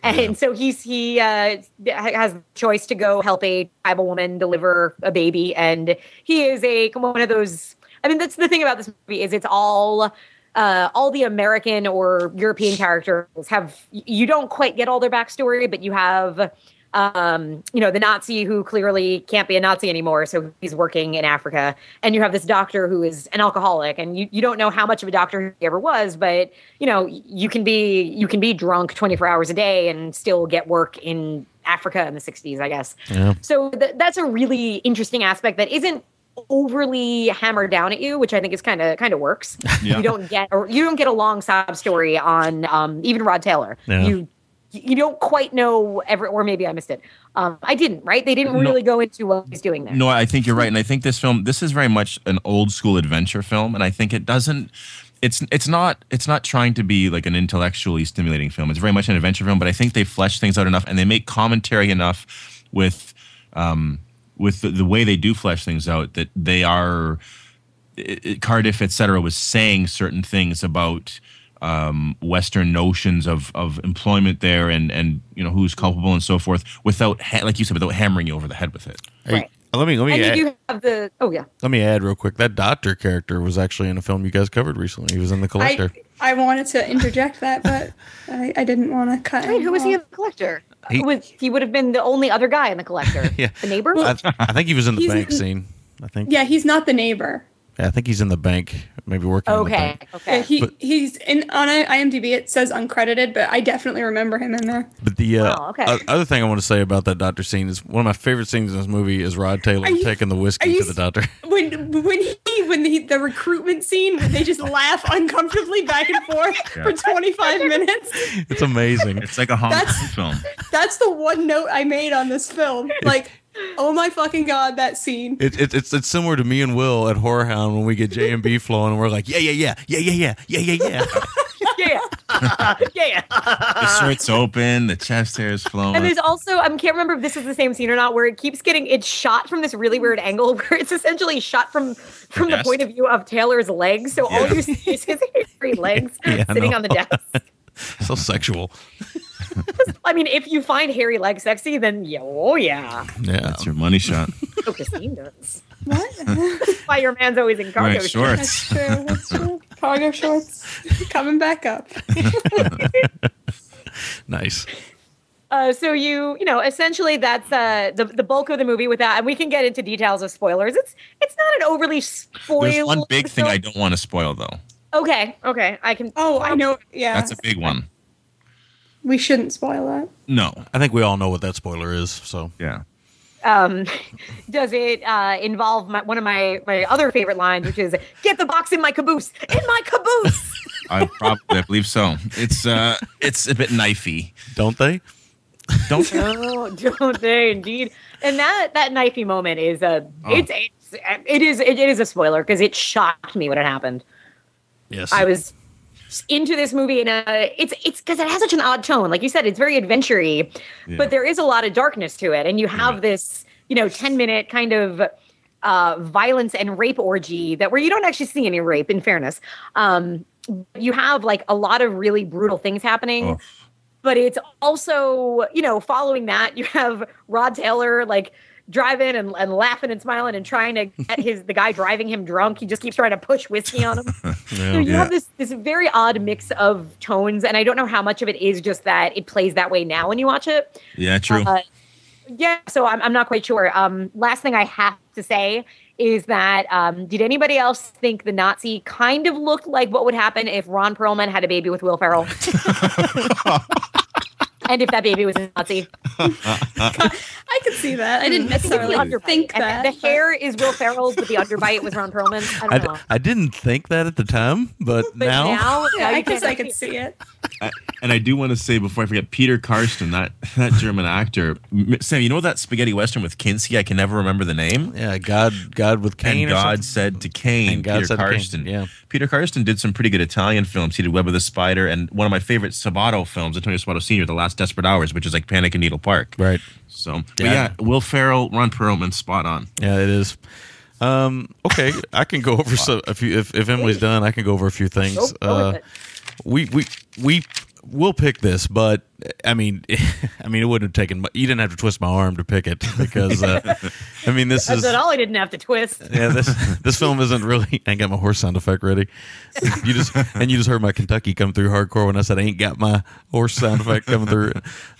And so he's he uh, has the choice to go help a tribal woman deliver a baby, and he is a one of those. I mean, that's the thing about this movie is it's all uh, all the American or European characters have. You don't quite get all their backstory, but you have um, you know, the Nazi who clearly can't be a Nazi anymore, so he's working in Africa, and you have this doctor who is an alcoholic, and you, you don't know how much of a doctor he ever was, but you know, you can be you can be drunk 24 hours a day and still get work in Africa in the 60s, I guess. Yeah. So th- that's a really interesting aspect that isn't overly hammered down at you, which I think is kind of kind of works. [LAUGHS] Yeah. You don't get or you don't get a long sob story on um, even Rod Taylor. Yeah. You you don't quite know ever, or maybe I missed it. Um, I didn't, right? They didn't No. really go into what he's doing there. No, I think you're right, and I think this film this is very much an old school adventure film, and I think it doesn't. It's it's not it's not trying to be like an intellectually stimulating film. It's very much an adventure film, but I think they flesh things out enough, and they make commentary enough with um, with the, the way they do flesh things out that they are it, it- Cardiff, etc., was saying certain things about um, Western notions of of employment there, and and you know who's culpable and so forth, without ha- like you said, without hammering you over the head with it. Hey, Right. let me let me and add, you do have the oh yeah. let me add real quick. That doctor character was actually in a film you guys covered recently. He was in the collector. I, I wanted to interject that, but I, I didn't want to cut. Wait, who was he in the collector? He- He, was he would have been the only other guy in the collector. [LAUGHS] Yeah. The neighbor? I, I think he was in the bank in- scene. I think. Yeah, he's not the neighbor. Yeah, I think he's in the bank, maybe working. in the okay. bank. Okay. Yeah, he But- he's in on IMDb. It says uncredited, but I definitely remember him in there. But the uh, Wow, okay. other thing I want to say about that doctor scene is one of my favorite scenes in this movie is Rod Taylor you- taking the whiskey you to the doctor. [LAUGHS] When when he when the, the recruitment scene, when they just laugh uncomfortably back and forth [LAUGHS] for 25 minutes. It's amazing. It's like a Hong Kong film. That's the one note I made on this film. Like, oh my fucking god, that scene. It, it, it's it's similar to me and Will at Horror Hound when we get J and B [LAUGHS] flowing and we're like yeah yeah yeah yeah yeah yeah yeah yeah yeah. [LAUGHS] yeah. [LAUGHS] yeah. The shirt's open, the chest hair is flowing. And there's also I can't remember if this is the same scene or not, where it keeps getting it's shot from this really weird angle, where it's essentially shot from from the desk? point of view of Taylor's legs. So all you see is his hairy legs Yeah, sitting know. on the desk. so sexual. [LAUGHS] I mean, if you find hairy legs sexy, then yeah, oh yeah, Yeah. That's your money shot. so Christine does. What? Why your man's always in cargo Right, shorts. shorts. That's true. That's true. Cargo shorts coming back up. [LAUGHS] Nice. Uh, so you, you know, essentially that's uh, the the bulk of the movie. with that, and we can get into details of spoilers. It's it's not an overly spoiled. There's one big thing I don't want to spoil though. Okay, okay, I can. Oh, I know. Yeah, That's a big one. We shouldn't spoil that. No. I think we all know what that spoiler is. So Yeah. Um, [LAUGHS] does it uh, involve my, one of my my other favorite lines, which is "Get the box in my caboose, in my caboose." [LAUGHS] I probably I believe so. It's uh it's a bit knifey. don't they? Don't [LAUGHS] oh, don't they indeed? And that that knifey moment is a Oh. it's, it's it is it, it is a spoiler because it shocked me when it happened. Yes. I was into this movie and it's it's because it has such an odd tone. Like you said, it's very adventure-y, but there is a lot of darkness to it, and you have this you know ten minute kind of uh, violence and rape orgy that where you don't actually see any rape. In fairness, um, you have like a lot of really brutal things happening. Oh. But it's also, you know, following that, you have Rod Taylor like driving and, and laughing and smiling and trying to get his the guy driving him drunk. He just keeps trying to push whiskey on him. [LAUGHS] So you Yeah. have this this very odd mix of tones, and I don't know how much of it is just that it plays that way now when you watch it. Yeah, true. Uh, yeah, so I'm I'm not quite sure. Um, last thing I have to say is that um, did anybody else think the Nazi kind of looked like what would happen if Ron Perlman had a baby with Will Ferrell? [LAUGHS] [LAUGHS] and if that baby was a Nazi, I could see that. I didn't necessarily Underbite. think And that. the but- hair is Will Ferrell's, but the underbite was Ron Perlman. I I, don't d- know. I didn't think that at the time, but, But now, now, [LAUGHS] Yeah, now I guess can't I could unsee see it. I- and I do want to say before I forget, Peter Carsten, that that German actor. Sam, you know that spaghetti western with Kinski? I can never remember the name. yeah, God, God with Cain. and or God something? said to Cain, And God Peter said to Cain, Carsten. yeah. Peter Carsten did some pretty good Italian films. He did Web of the Spider and one of my favorite Sabato films, Antonio Sabato Sr., The Last Desperate Hours, which is like Panic in Needle Park. Right. So, but Yeah. yeah, Will Ferrell, Ron Perlman, spot on. Yeah, it is. Um, okay, I can go over so a few. If, if Emily's done, I can go over a few things. Go- go with Uh, we we we will pick this, but I mean, [LAUGHS] I mean, it wouldn't have taken. You didn't have to twist my arm to pick it [LAUGHS] because uh, I mean, this That's is at all. I didn't have to twist. yeah. This [LAUGHS] this film isn't really. I ain't got my horse sound effect ready. You just and you just heard my Kentucky come through hardcore when I said I ain't got my horse sound effect coming through.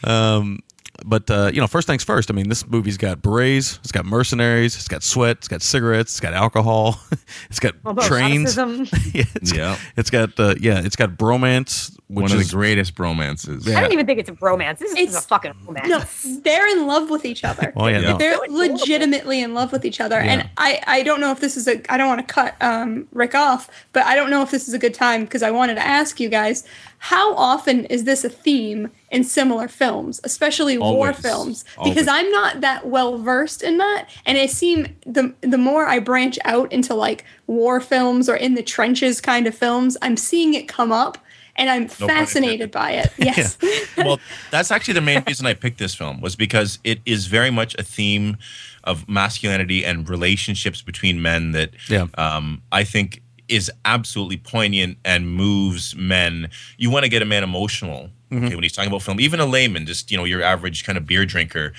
Um, but uh, you know, first things first. I mean, this movie's got berets, it's got mercenaries, it's got sweat, it's got cigarettes, it's got alcohol, it's got trains. Yeah, it's, Yeah. it's got uh, yeah, it's got bromance, which one of is the greatest bromances. Yeah. I don't even think it's a romance. This is It's- a fucking romance. No, they're in love with each other. Oh, yeah, no. they're So legitimately in love with each other. Yeah. And I, I don't know if this is a. I don't want to cut um, Rick off, but I don't know if this is a good time because I wanted to ask you guys how often is this a theme in similar films, especially war films? Because Always. I'm not that well versed in that, and it seem the the more I branch out into like war films or in the trenches kind of films, I'm seeing it come up. And I'm pun fascinated by it. [LAUGHS] Yes. [LAUGHS] well, that's actually the main reason I picked this film was because it is very much a theme of masculinity and relationships between men that Yeah. um, I think is absolutely poignant and moves men. You want to get a man emotional okay, when he's talking about film. Even a layman, just you know, your average kind of beer drinker,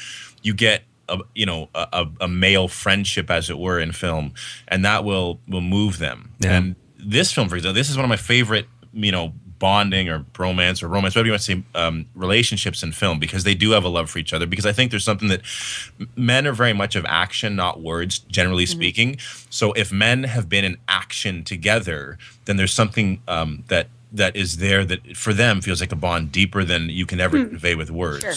you get. A, you know a, a, a male friendship as it were in film and that will will move them Yeah. and this film for example this is one of my favorite you know bonding or bromance or romance whatever you want to say um, relationships in film because they do have a love for each other because i think there's something that men are very much of action not words generally speaking so if men have been in action together then there's something um, that that is there that for them feels like a bond deeper than you can ever convey with words Sure.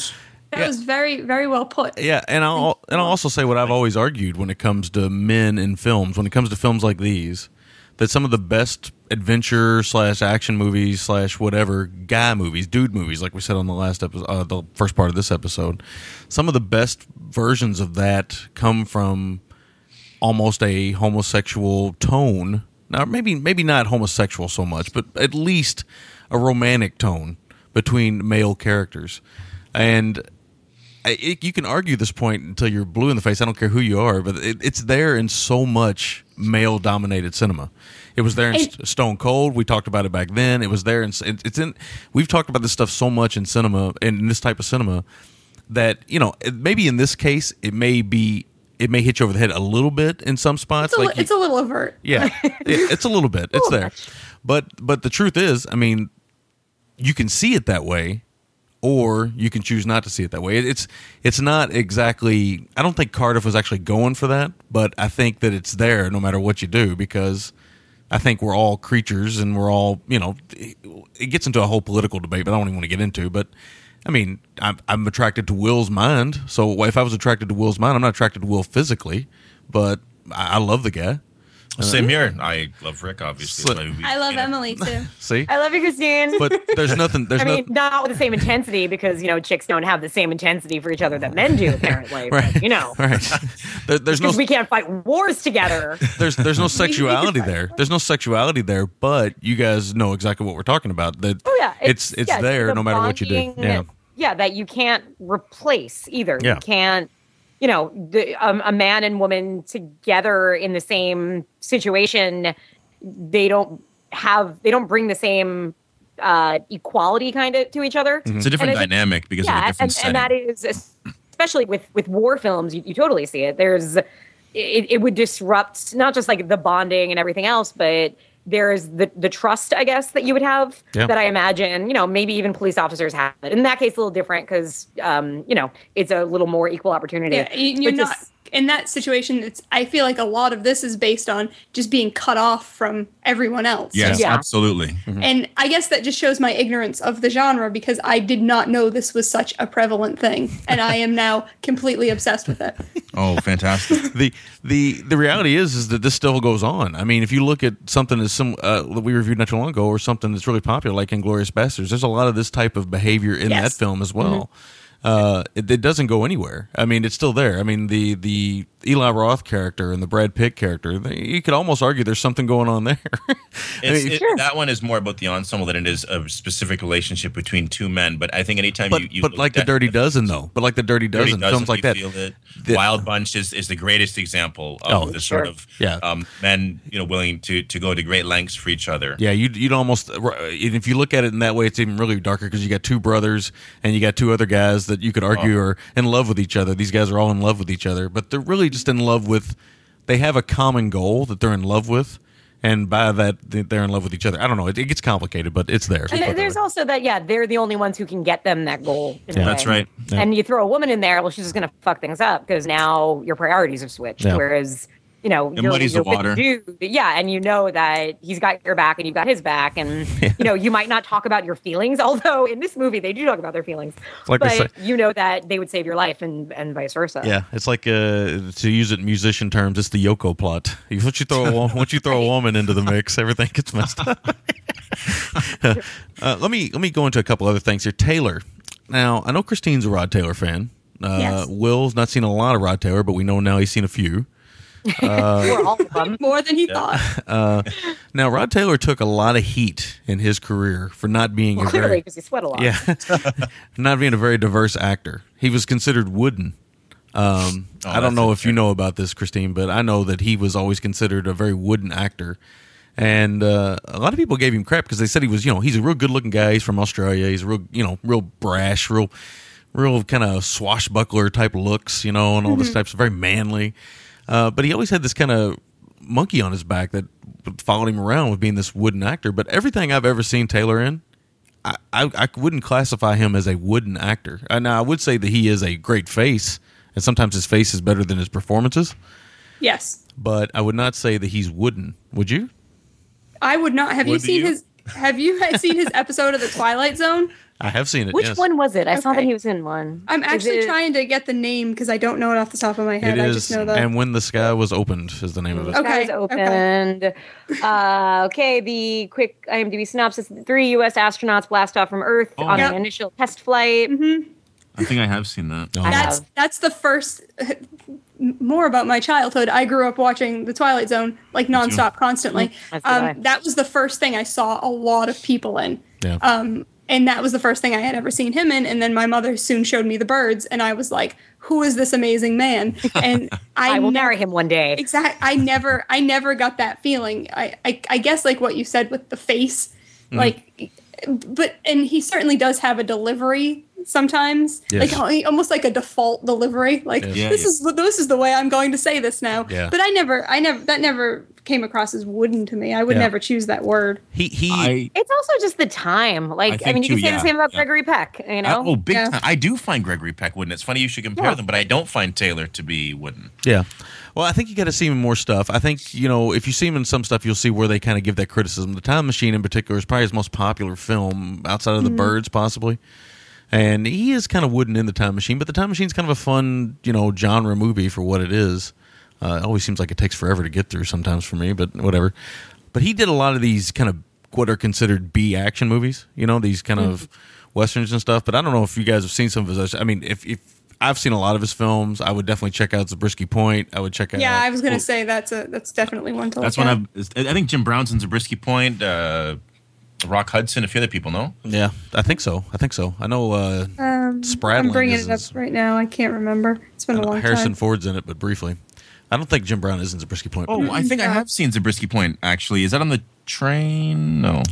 That Yeah. was very, very well put. Yeah, and I'll and I'll also say what I've always argued when it comes to men in films, when it comes to films like these, that some of the best adventure slash action movies slash whatever guy movies, dude movies, like we said on the last episode, uh, the first part of this episode, some of the best versions of that come from almost a homosexual tone. Now, maybe maybe not homosexual so much, but at least a romantic tone between male characters, and it, you can argue this point until you're blue in the face. I don't care who you are, but it, it's there in so much male dominated cinema. It was there in Stone Cold. We talked about it back then. It was there and it's in. We've talked about this stuff so much in cinema and in this type of cinema that you know maybe in this case it may be it may hit you over the head a little bit in some spots. It's a, li- like you- it's a little overt. yeah, [LAUGHS] it, it's a little bit. It's there, but but the truth is, I mean, you can see it that way, or you can choose not to see it that way. It's it's not exactly. I don't think Cardiff was actually going for that, but I think that it's there no matter what you do because I think we're all creatures and we're all you know. It, gets into a whole political debate, but I don't even want to get into. But I mean, I'm, I'm attracted to Will's mind. So if I was attracted to Will's mind, I'm not attracted to Will physically, but I, I love the guy. Uh, same here. I love Rick, obviously. So- That's why we- I love you know. Emily too. [LAUGHS] See, I love you, Christine. but there's nothing. There's I mean, nothing. not with the same intensity because you know chicks don't have the same intensity for each other that men do. Apparently, Right. but, you know, Right. [LAUGHS] There, there's no we can't fight wars together. there's there's no sexuality there. There's no sexuality there, but you guys know exactly what we're talking about. That Oh yeah, it's it's, yeah, there the no matter what you do. Yeah. yeah, that you can't replace either. Yeah. You can't, you know, the, um, a man and woman together in the same situation, they don't have, they don't bring the same uh, equality kind of to each other. It's a different And think- dynamic because of a yeah, different and, and that is especially with with war films, you, you totally see it. There's it, it would disrupt not just like the bonding and everything else, but there's the the trust, I guess, that you would have Yeah. that I imagine, you know, maybe even police officers have it. In that case, a little different because, um, you know, it's a little more equal opportunity. Yeah, you- you're But not just- in that situation. It's. I feel like a lot of this is based on just being cut off from everyone else. yes, Yeah. absolutely. And I guess that just shows my ignorance of the genre because I did not know this was such a prevalent thing, and I am now completely obsessed with it. [LAUGHS] Oh, fantastic. [LAUGHS] the the the reality is is that this still goes on. I mean, if you look at something as some uh, that we reviewed not too long ago, or something that's really popular, like Inglourious Basterds, there's a lot of this type of behavior in that film as well. Uh, it, it doesn't go anywhere. I mean, it's still there. I mean, the the Eli Roth character and the Brad Pitt character, they, you could almost argue there's something going on there. [LAUGHS] I mean, it, That one is more about the ensemble than it is a specific relationship between two men. But I think anytime but you, you but look like the at- Dirty Dozen though, but like the Dirty Dirty Dozen, Dozen, films like you that. feel that The- Wild Bunch is, is the greatest example of Oh, the sure. sort of Yeah. um, men you know willing to to go to great lengths for each other. Yeah, you'd, you'd almost, if you look at it in that way, it's even really darker because you got two brothers and you got two other guys that you could argue are in love with each other. These guys are all in love with each other, but they're really just in love with, they have a common goal that they're in love with. And by that, they- they're in love with each other. I don't know. It, it gets complicated, but it's there. And there- there's also that, yeah, they're the only ones who can get them that goal. Yeah. That's right. Yeah. And you throw a woman in there, well, she's just going to fuck things up because now your priorities have switched. Yeah. Whereas, you know, It you're, muddies the you're with water. dude, yeah, and you know that he's got your back and you've got his back, and [LAUGHS] you know you might not talk about your feelings, although in this movie they do talk about their feelings. Like but you know that they would save your life and and vice versa. Yeah, it's like uh, to use it in musician terms, it's the Yoko plot. Once you throw a [LAUGHS] once you throw a woman into the mix, everything gets messed up. [LAUGHS] uh, let me let me go into a couple other things here. Taylor. Now I know Christine's a Rod Taylor fan. Uh, Yes. Will's not seen a lot of Rod Taylor, but we know now he's seen a few. Or all of them. [LAUGHS] More than he thought. [LAUGHS] Now Rod Taylor took a lot of heat in his career for not being a Clearly, very because you sweat a lot. yeah, [LAUGHS] not being a very diverse actor. He was considered wooden. Um, Oh, I don't know if you know about this, Christine, but I know that he was always considered a very wooden actor. And uh, a lot of people gave him crap because they said he was, you know, he's a real good-looking guy. He's from Australia. He's real, you know, real brash, real, real kind of swashbuckler type looks, you know, and all this types of very manly. Uh, but he always had this kind of monkey on his back that followed him around with being this wooden actor. But everything I've ever seen Taylor in, I, I, I wouldn't classify him as a wooden actor. Uh, now, I would say that he is a great face, and sometimes his face is better than his performances. Yes. But I would not say that he's wooden. Would you? I would not. Have you seen you? his? Have you [LAUGHS] seen his episode of the Twilight Zone? I have seen it. Which yes. one was it? I saw that he was in one. I'm actually it- trying to get the name because I don't know it off the top of my head. It I just know that. and when the sky was opened is the name of it. Okay, Skies opened. uh, okay, the quick IMDb synopsis: Three U.S. astronauts blast off from Earth on Yep. an initial test flight. I think I have seen that. Oh. That's that's the first. More about my childhood. I grew up watching The Twilight Zone like nonstop, constantly. As did I. Um, that was the first thing I saw a lot of people in. Yeah. Um, and that was the first thing I had ever seen him in. And then my mother soon showed me the birds, and I was like, "Who is this amazing man?" [LAUGHS] And I, I will never- marry him one day. Exactly. I never. I never got that feeling. I. I, I guess like what you said with the face, Mm-hmm. like, but and he certainly does have a delivery sometimes, Yes. like almost like a default delivery. Like Yeah, this yeah. is this is the way I'm going to say this now. Yeah. But I never. I never. That never came across as wooden to me. I would Yeah. never choose that word. He he. I, It's also just the time. Like, I, think mean, you too, can say yeah, the same about yeah. Gregory Peck. You uh, know, I- oh, big Yeah. time. I do find Gregory Peck wooden. It's funny you should compare Yeah. them, but I don't find Taylor to be wooden. Yeah. Well, I think you got to see him in more stuff. I think, you know, if you see him in some stuff, you'll see where they kind of give that criticism. The Time Machine, in particular, is probably his most popular film outside of The mm-hmm. Birds, possibly. And he is kind of wooden in The Time Machine, but The Time Machine's kind of a fun, you know, genre movie for what it is. Uh, it always seems like it takes forever to get through sometimes for me, but whatever. But he did a lot of these kind of what are considered B action movies, you know, these kind of westerns and stuff. But I don't know if you guys have seen some of his. I mean, if, if I've seen a lot of his films, I would definitely check out Zabriskie Point. I would check out. Yeah, I was gonna say that's a that's definitely one to That's look one at. I've. I think Jim Brown's in Zabriskie Point, uh, Rock Hudson, a few other people know. Yeah, I think so. I think so. I know uh, Um, Spradlin I'm bringing is- it up right now. I can't remember. It's been a long Harrison time. Ford's in it, but briefly. I don't think Jim Brown is in Zabriskie Point. Oh, I think I have seen Zabriskie Point. Actually, is that on the train? No.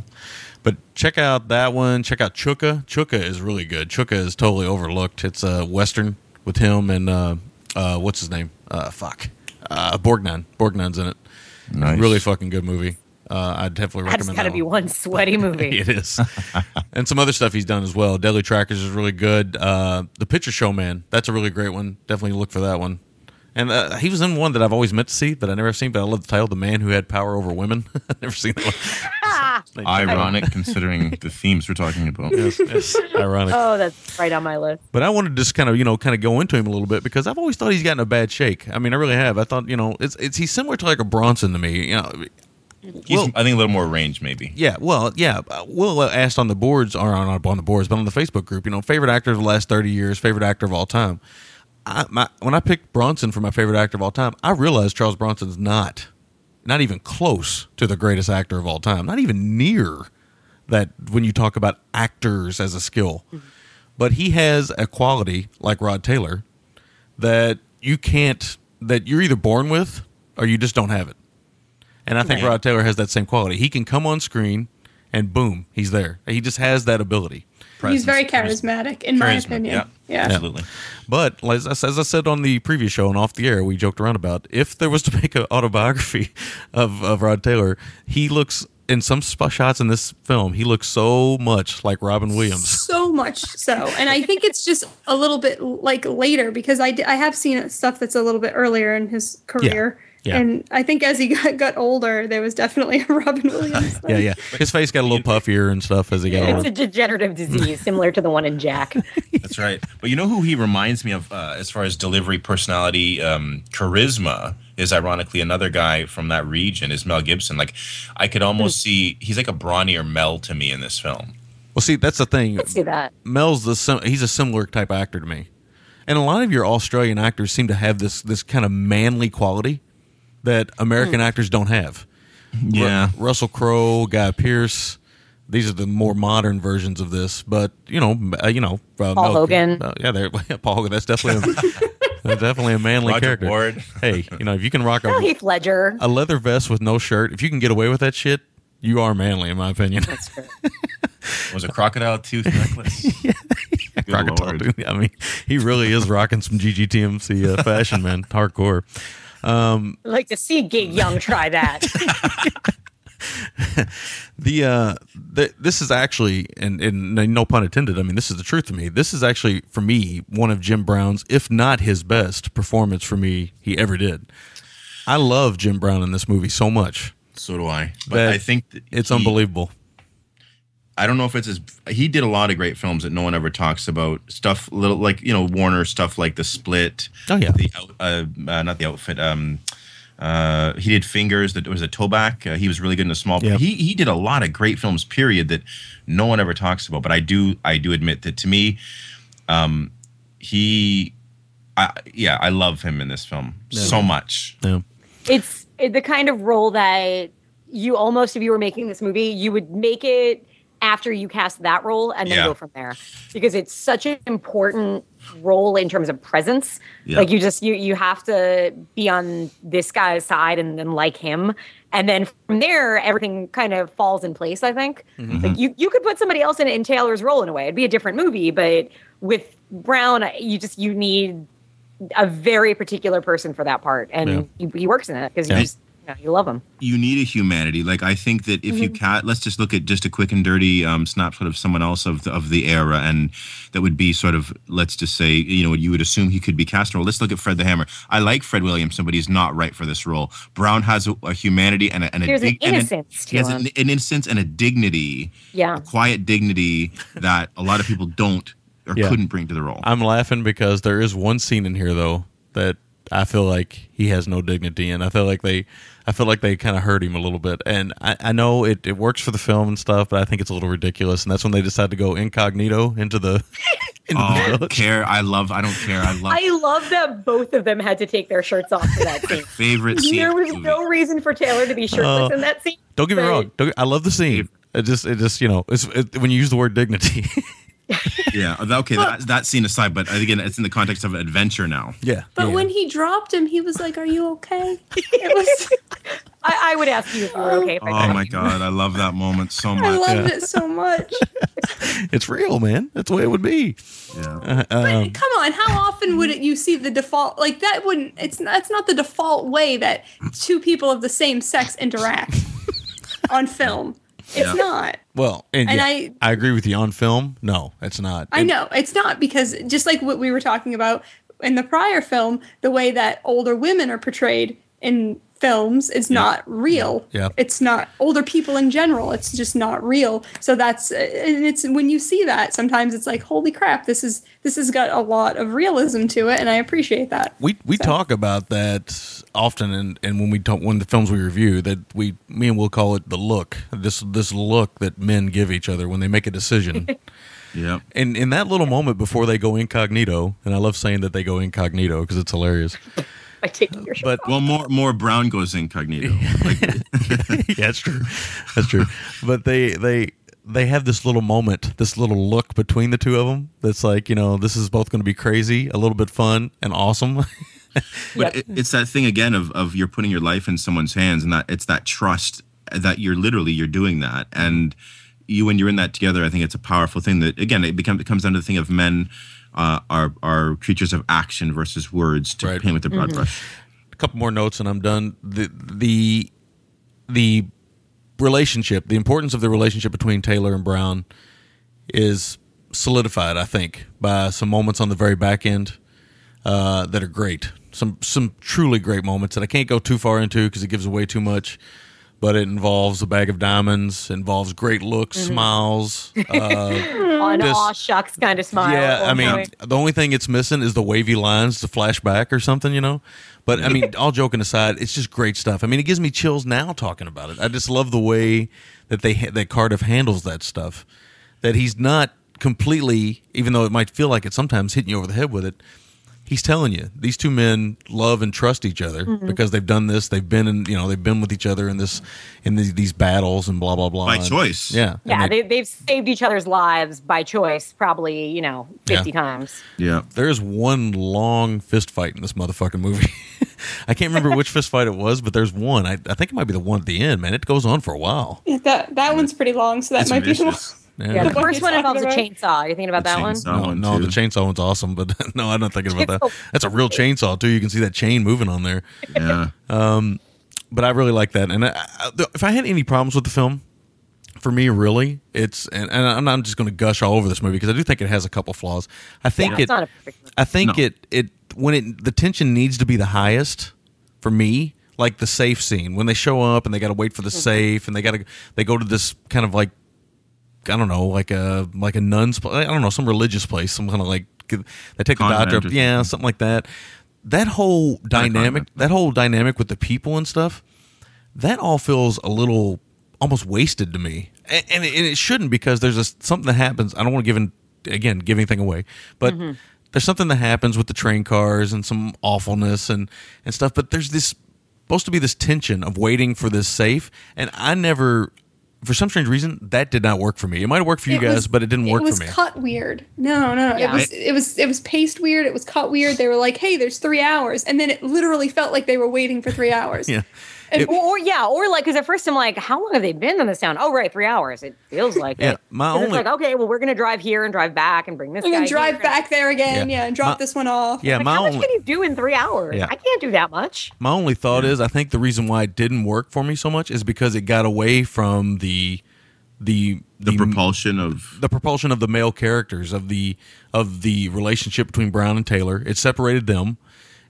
But check out that one. Check out Chuka. Chuka is really good. Chuka is totally overlooked. It's a western with him and uh, uh, what's his name? Uh, fuck, uh, Borgnine. Borgnine's in it. Nice. Really fucking good movie. Uh, I'd definitely that's recommend. got to that be one. one sweaty movie. [LAUGHS] it is, and some other stuff he's done as well. Deadly Trackers is really good. Uh, the Picture Show Man. That's a really great one. Definitely look for that one. And uh, he was in one that I've always meant to see, but I never have seen. But I love the title, "The Man Who Had Power Over Women." [LAUGHS] I've never seen that one. [LAUGHS] Ironic considering the themes we're talking about. Yes, yes. Ironic. Oh, that's right on my list. But I wanted to just kind of, you know, kind of go into him a little bit because I've always thought he's gotten a bad shake. I mean, I really have. I thought, you know, it's it's he's similar to like a Bronson to me. You know, He's, Well- I think a little more range, maybe. yeah. Well, yeah. uh, Will asked on the boards, or on on the boards, but on the Facebook group, you know, favorite actor of the last thirty years, favorite actor of all time. I, my, when I picked Bronson for my favorite actor of all time, I realized Charles Bronson's not, not even close to the greatest actor of all time. Not even near that when you talk about actors as a skill. Mm-hmm. But he has a quality like Rod Taylor that you can't that you're either born with or you just don't have it. And I think Right. Rod Taylor has that same quality. He can come on screen and boom, he's there. He just has that ability. He's very charismatic, in my opinion. Yeah, Yeah. absolutely. But as, I- as I said on the previous show and off the air, we joked around about if there was to [LAUGHS] make an autobiography of, of Rod Taylor, he looks in some sp- shots in this film, he looks so much like Robin Williams. [LAUGHS] So much so, and I think it's just a little bit like later because I, d- I have seen stuff that's a little bit earlier in his career, Yeah. And I think as he [LAUGHS] got, got older, there was definitely a Robin [LAUGHS] Williams. Yeah, yeah. His face got a little puffier and stuff as he got older. It's a degenerative disease similar to the one in Jack. [LAUGHS] That's right. But you know who he reminds me of uh, as far as delivery, personality, um, charisma is ironically another guy from that region is Mel Gibson. Like I could almost see he's like a brawnier Mel to me in this film. Well, see, that's the thing. Let's do that. Mel's the sim- he's a similar type of actor to me, and a lot of your Australian actors seem to have this this kind of manly quality that American actors don't have. Yeah. Ru- Russell Crowe, Guy Pearce. These are the more modern versions of this, but you know, uh, you know, uh, Paul Hogan. uh, yeah, there, [LAUGHS] Paul Hogan. That's definitely a, [LAUGHS] that's definitely a manly Roger character. Ward. Hey, you know, if you can rock a, Heath Ledger. a leather vest with no shirt, if you can get away with that shit, you are manly, in my opinion. [LAUGHS] Was a crocodile tooth necklace. Good Crocodile Lord. dude. I mean, he really is rocking some GGTMC uh, fashion, man. Hardcore. I'd like to see Gig Young try that. [LAUGHS] The uh, the, this is actually, and, and no pun intended. I mean, this is the truth to me. This is actually for me one of Jim Brown's, if not his best performance for me he ever did. I love Jim Brown in this movie so much. So do I. But I think that it's he- unbelievable. I don't know if it's his. He did a lot of great films that no one ever talks about. Stuff little like you know Warner stuff like The Split. Oh, yeah. The out, uh, uh, not the outfit. Um, uh, he did Fingers. That was a Toback. Uh, he was really good in a small. Yeah. He he did a lot of great films. Period. That no one ever talks about. But I do I do admit that to me, um, he, I yeah I love him in this film so much. Yeah. it's the kind of role that you almost, if you were making this movie, you would make it after you cast that role and then Yeah. go from there because it's such an important role in terms of presence. Yeah. Like you just you you have to be on this guy's side and then like him, and then from there everything kind of falls in place. I think mm-hmm. like mm-hmm. you you could put somebody else in in Taylor's role in a way; it'd be a different movie, but with Brown, you just you need a very particular person for that part, and Yeah. he, he works in it because Yeah. you just you, love them. you need a humanity. Like I think that if you cat, let's just look at just a quick and dirty um, snapshot of someone else of the, of the era, and that would be sort of let's just say you know you would assume he could be cast in role. Let's look at Fred the Hammer. I like Fred Williamson, but he's not right for this role. Brown has a, a humanity and a, and a There's an dig- and a- innocence he has to an, him. an innocence and a dignity, Yeah. a quiet dignity that a lot of people don't or Yeah. couldn't bring to the role. I'm laughing because there is one scene in here though that I feel like he has no dignity and I feel like they, I feel like they kind of hurt him a little bit, and I, I know it, it works for the film and stuff, but I think it's a little ridiculous, and that's when they decide to go incognito into the. [LAUGHS] into the Oh, I don't care. I love. I don't care. I love. I love that both of them had to take their shirts off for that scene. favorite scene. there was movie. no reason for Taylor to be shirtless Oh. in that scene. Don't get me wrong. Don't, I love the scene. It just, it just, you know, it's it, when you use the word dignity. [LAUGHS] Yeah. Okay. That, that scene aside, but again, it's in the context of adventure now. yeah. But yeah. when he dropped him, he was like, "Are you okay?" [LAUGHS] It was. I, I would ask you if you were okay. If Oh could. my god, I love that moment so much. I much. loved it so much. [LAUGHS] it's real, man. That's the way it would be. Yeah. Um, But come on, how often would it you see the default like that? Wouldn't it's that's not the default way that two people of the same sex interact on film. It's Yeah. not. well, and, And yeah, I- I agree with you on film. No, it's not. I And- know it's not because just like what we were talking about in the prior film, the way that older women are portrayed in films is not real. Yeah. It's not older people in general. It's just not real. So that's and it's when you see that sometimes it's like holy crap, this is this has got a lot of realism to it and I appreciate that. We we So- talk about that often, and, and when we talk when the films we review, that we me and we'll call it the look. This this look that men give each other when they make a decision. [LAUGHS] Yeah. and in that little moment before they go incognito, and I love saying that they go incognito because it's hilarious. By taking your shirt But Well, more more Brown goes incognito. Like, [LAUGHS] yeah, that's true. That's true. But they they they have this little moment, this little look between the two of them. That's like you know, this is both going to be crazy, a little bit fun, and awesome. [LAUGHS] but Yep. it, it's that thing again of of you're putting your life in someone's hands, and that it's that trust that you're literally you're doing that, and you when you're in that together, I think it's a powerful thing. That again, it becomes it comes down to the thing of men. Uh, are are creatures of action versus words to Right. paint with the broad brush. a couple more notes and I'm done. The the the relationship, the importance of the relationship between Taylor and Brown is solidified, I think, by some moments on the very back end uh, that are great. Some some truly great moments that I can't go too far into because it gives away too much. But it involves a bag of diamonds, involves great looks, smiles. [LAUGHS] Uh, Just- aw shucks kind of smile. yeah, I mean, the only thing it's missing is the wavy lines to flashback or something, you know. But I mean, [LAUGHS] all joking aside, it's just great stuff. I mean, it gives me chills now talking about it. I just love the way that they that Cardiff handles that stuff. That he's not completely, even though it might feel like it sometimes hitting you over the head with it. He's telling you these two men love and trust each other Mm-hmm. because they've done this. They've been in, you know, they've been with each other in this, in these, these battles and blah blah blah. By And- choice. Yeah, yeah, they, they've saved each other's lives by choice, probably you know fifty Yeah. times. Yeah. There's one long fist fight in this motherfucking movie. [LAUGHS] I can't remember which fist fight it was, but there's one. I, I think it might be the one at the end, man. It goes on for a while. Yeah, that that one's pretty long, so that It's might be the one. Vicious. Yeah, the The one first you're one involves a talking chainsaw. Are you thinking about The that one? chainsaw. No, one, no, too. the chainsaw one's awesome, but [LAUGHS] no, I'm not thinking about that. [LAUGHS] That's a real chainsaw too. You can see that chain moving on there. Yeah. But I really like that. And I, I, if I had any problems with the film, for me, really, it's and, and I'm not just going to gush all over this movie because I do think it has a couple flaws. I think Yeah, it. it's not a perfect movie. I think No. it it when it the tension needs to be the highest for me, like the safe scene when they show up and they got to wait for the Mm-hmm. safe and they got to they go to this kind of like I don't know like a like a nun's pla- I don't know some religious place some kind of like they take the Convent doctor yeah something like that. That whole dynamic that whole dynamic with the people and stuff that all feels a little almost wasted to me, and, and, it, and it shouldn't because there's a, something that happens. I don't want to give in, again give anything away, but mm-hmm. there's something that happens with the train cars and some awfulness and and stuff. But there's this supposed to be this tension of waiting for this safe, and I never. For some strange reason, that did not work for me. It might have worked for you It guys, was- but it didn't work for me. it was cut weird. No, no, no. Yeah. It was it was it was paced weird. It was cut weird. They were like, "Hey, there's three hours," and then it literally felt like they were waiting for three hours. [LAUGHS] Yeah. It- or, or yeah, or like because at first I'm like, how long have they been in this town? Oh, right, three hours. It feels like Yeah, it. my 'Cause it's only- like okay, well, we're gonna drive here and drive back and bring this. And then guy drive here. back there again, Yeah. yeah, and drop My- this one off. yeah, Like, my how much only can you do in three hours? Yeah. I can't do that much. my only thought is I think the reason why it didn't work for me so much is because it got away from the the The propulsion of the propulsion of the male characters of the of the relationship between Brown and Taylor. It separated them,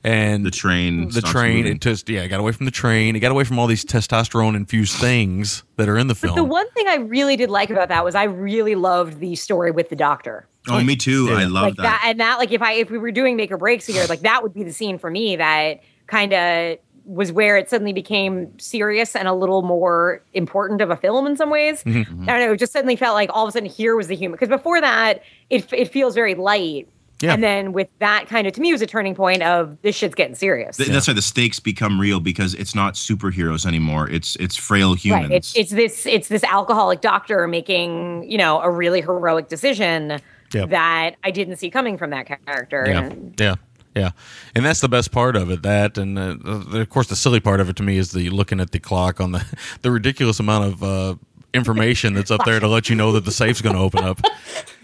and the train. the train. moving. It just yeah, it got away from the train. It got away from all these testosterone infused things that are in the But film. the one thing I really did like about that was I really loved the story with the doctor. oh, me too. Yeah. I love like that. that. and that like if I if we were doing make or breaks here, like that would be the scene for me that kind of was where it suddenly became serious and a little more important of a film in some ways. Mm-hmm. I don't know, it just suddenly felt like all of a sudden here was the human because before that it it feels very light. Yeah. And then with that kind of to me was a turning point of this shit's getting serious. Th- That's why the stakes become real because it's not superheroes anymore. It's it's frail humans. Right. It's, it's this it's this alcoholic doctor making, you know, a really heroic decision Yep. that I didn't see coming from that character. Yeah, And yeah, yeah, and that's the best part of it. That and uh, the- of course the silly part of it to me is the looking at the clock on the [LAUGHS] the ridiculous amount of uh, information that's up there to let you know that the safe's going to open up.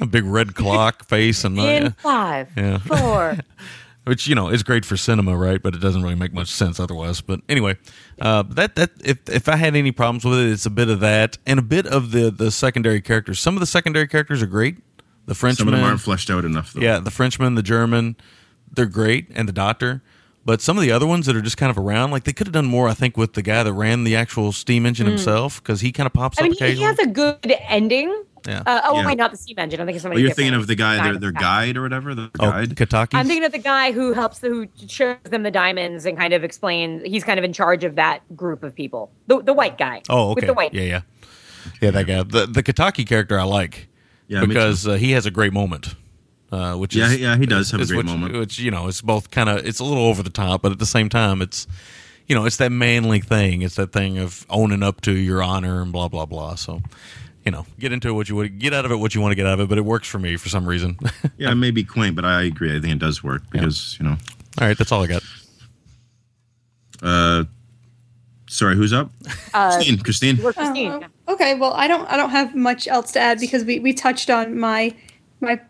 A big red clock face and uh, in yeah. five, Yeah. four. [LAUGHS] which you know is great for cinema, right? But it doesn't really make much sense otherwise. But anyway, uh, that that if if I had any problems with it, it's a bit of that and a bit of the the secondary characters. Some of the secondary characters are great. The Frenchman, Some of them aren't fleshed out enough. Though. yeah, the Frenchman, the German, they're great, and the Doctor. But some of the other ones that are just kind of around, like they could have done more, I think, with the guy that ran the actual steam engine himself, because he kind of pops. I up mean, he, he has a good ending. yeah. Uh, oh Yeah. wait, not the steam engine. I think thinking Oh, somebody. you're different. thinking of the guy, their, their guide or whatever, the oh, guide. Kataki. I'm thinking of the guy who helps, who shows them the diamonds and kind of explains. He's kind of in charge of that group of people. The the white guy. oh, okay. With the white. Yeah, yeah, yeah. That guy, the the Kataki character, I like Yeah, because uh, he has a great moment. Uh, which Yeah, is yeah, he does have a great which, moment. Which you know, it's both kind of it's a little over the top, but at the same time, it's you know, it's that manly thing. It's that thing of owning up to your honor and blah blah blah. So, you know, get into what you would get out of it what you want to get out of it. But it works for me for some reason. [LAUGHS] yeah, it may be quaint, but I agree. I think it does work because you know. all right, that's all I got. Uh, sorry, who's up? Uh, Christine. Christine. Or Christine. Oh, okay, well, I don't I don't have much else to add because we, we touched on my my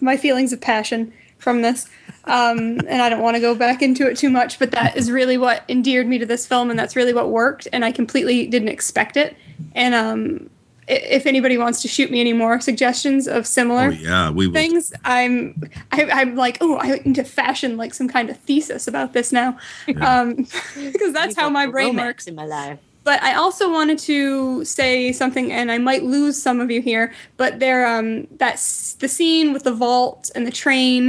my feelings of passion from this, um, and I don't want to go back into it too much. But that is really what endeared me to this film, and that's really what worked. And I completely didn't expect it. And um, if anybody wants to shoot me any more suggestions of similar Oh yeah, we will. things i'm I, i'm like oh i need to fashion like some kind of thesis about this now um [LAUGHS] because that's how my brain works in my life. But i also wanted to say something and i might lose some of you here but there um that's the scene with the vault and the train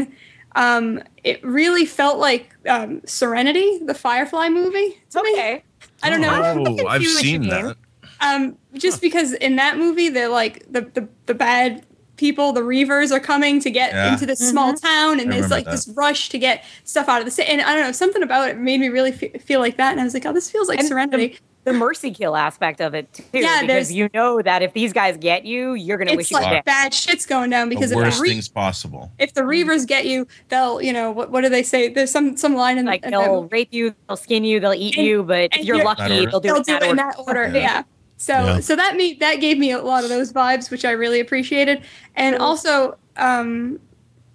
um it really felt like um serenity the firefly movie to me Okay. i don't know Oh, I've see what you seen that. um, just because in that movie they're like the the, the bad people the reavers are coming to get Yeah. into this small town and I there's like that. this rush to get stuff out of the city and i don't know something about it made me really fe- feel like that and i was like oh this feels like And serenity The mercy kill aspect of it too, Yeah, because there's- you know that if these guys get you, you're gonna wish it's you were like dead. bad shit's going down because the if worst the, re- things possible. if the reavers get you they'll you know what, what do they say there's some some line in, Like in they'll movie. rape you, they'll skin you, they'll eat And- you, but if you're you're- lucky, order? they'll do they'll it in do that it in order. that order. Yeah. So Yeah. so that me that gave me a lot of those vibes, which I really appreciated, and also um,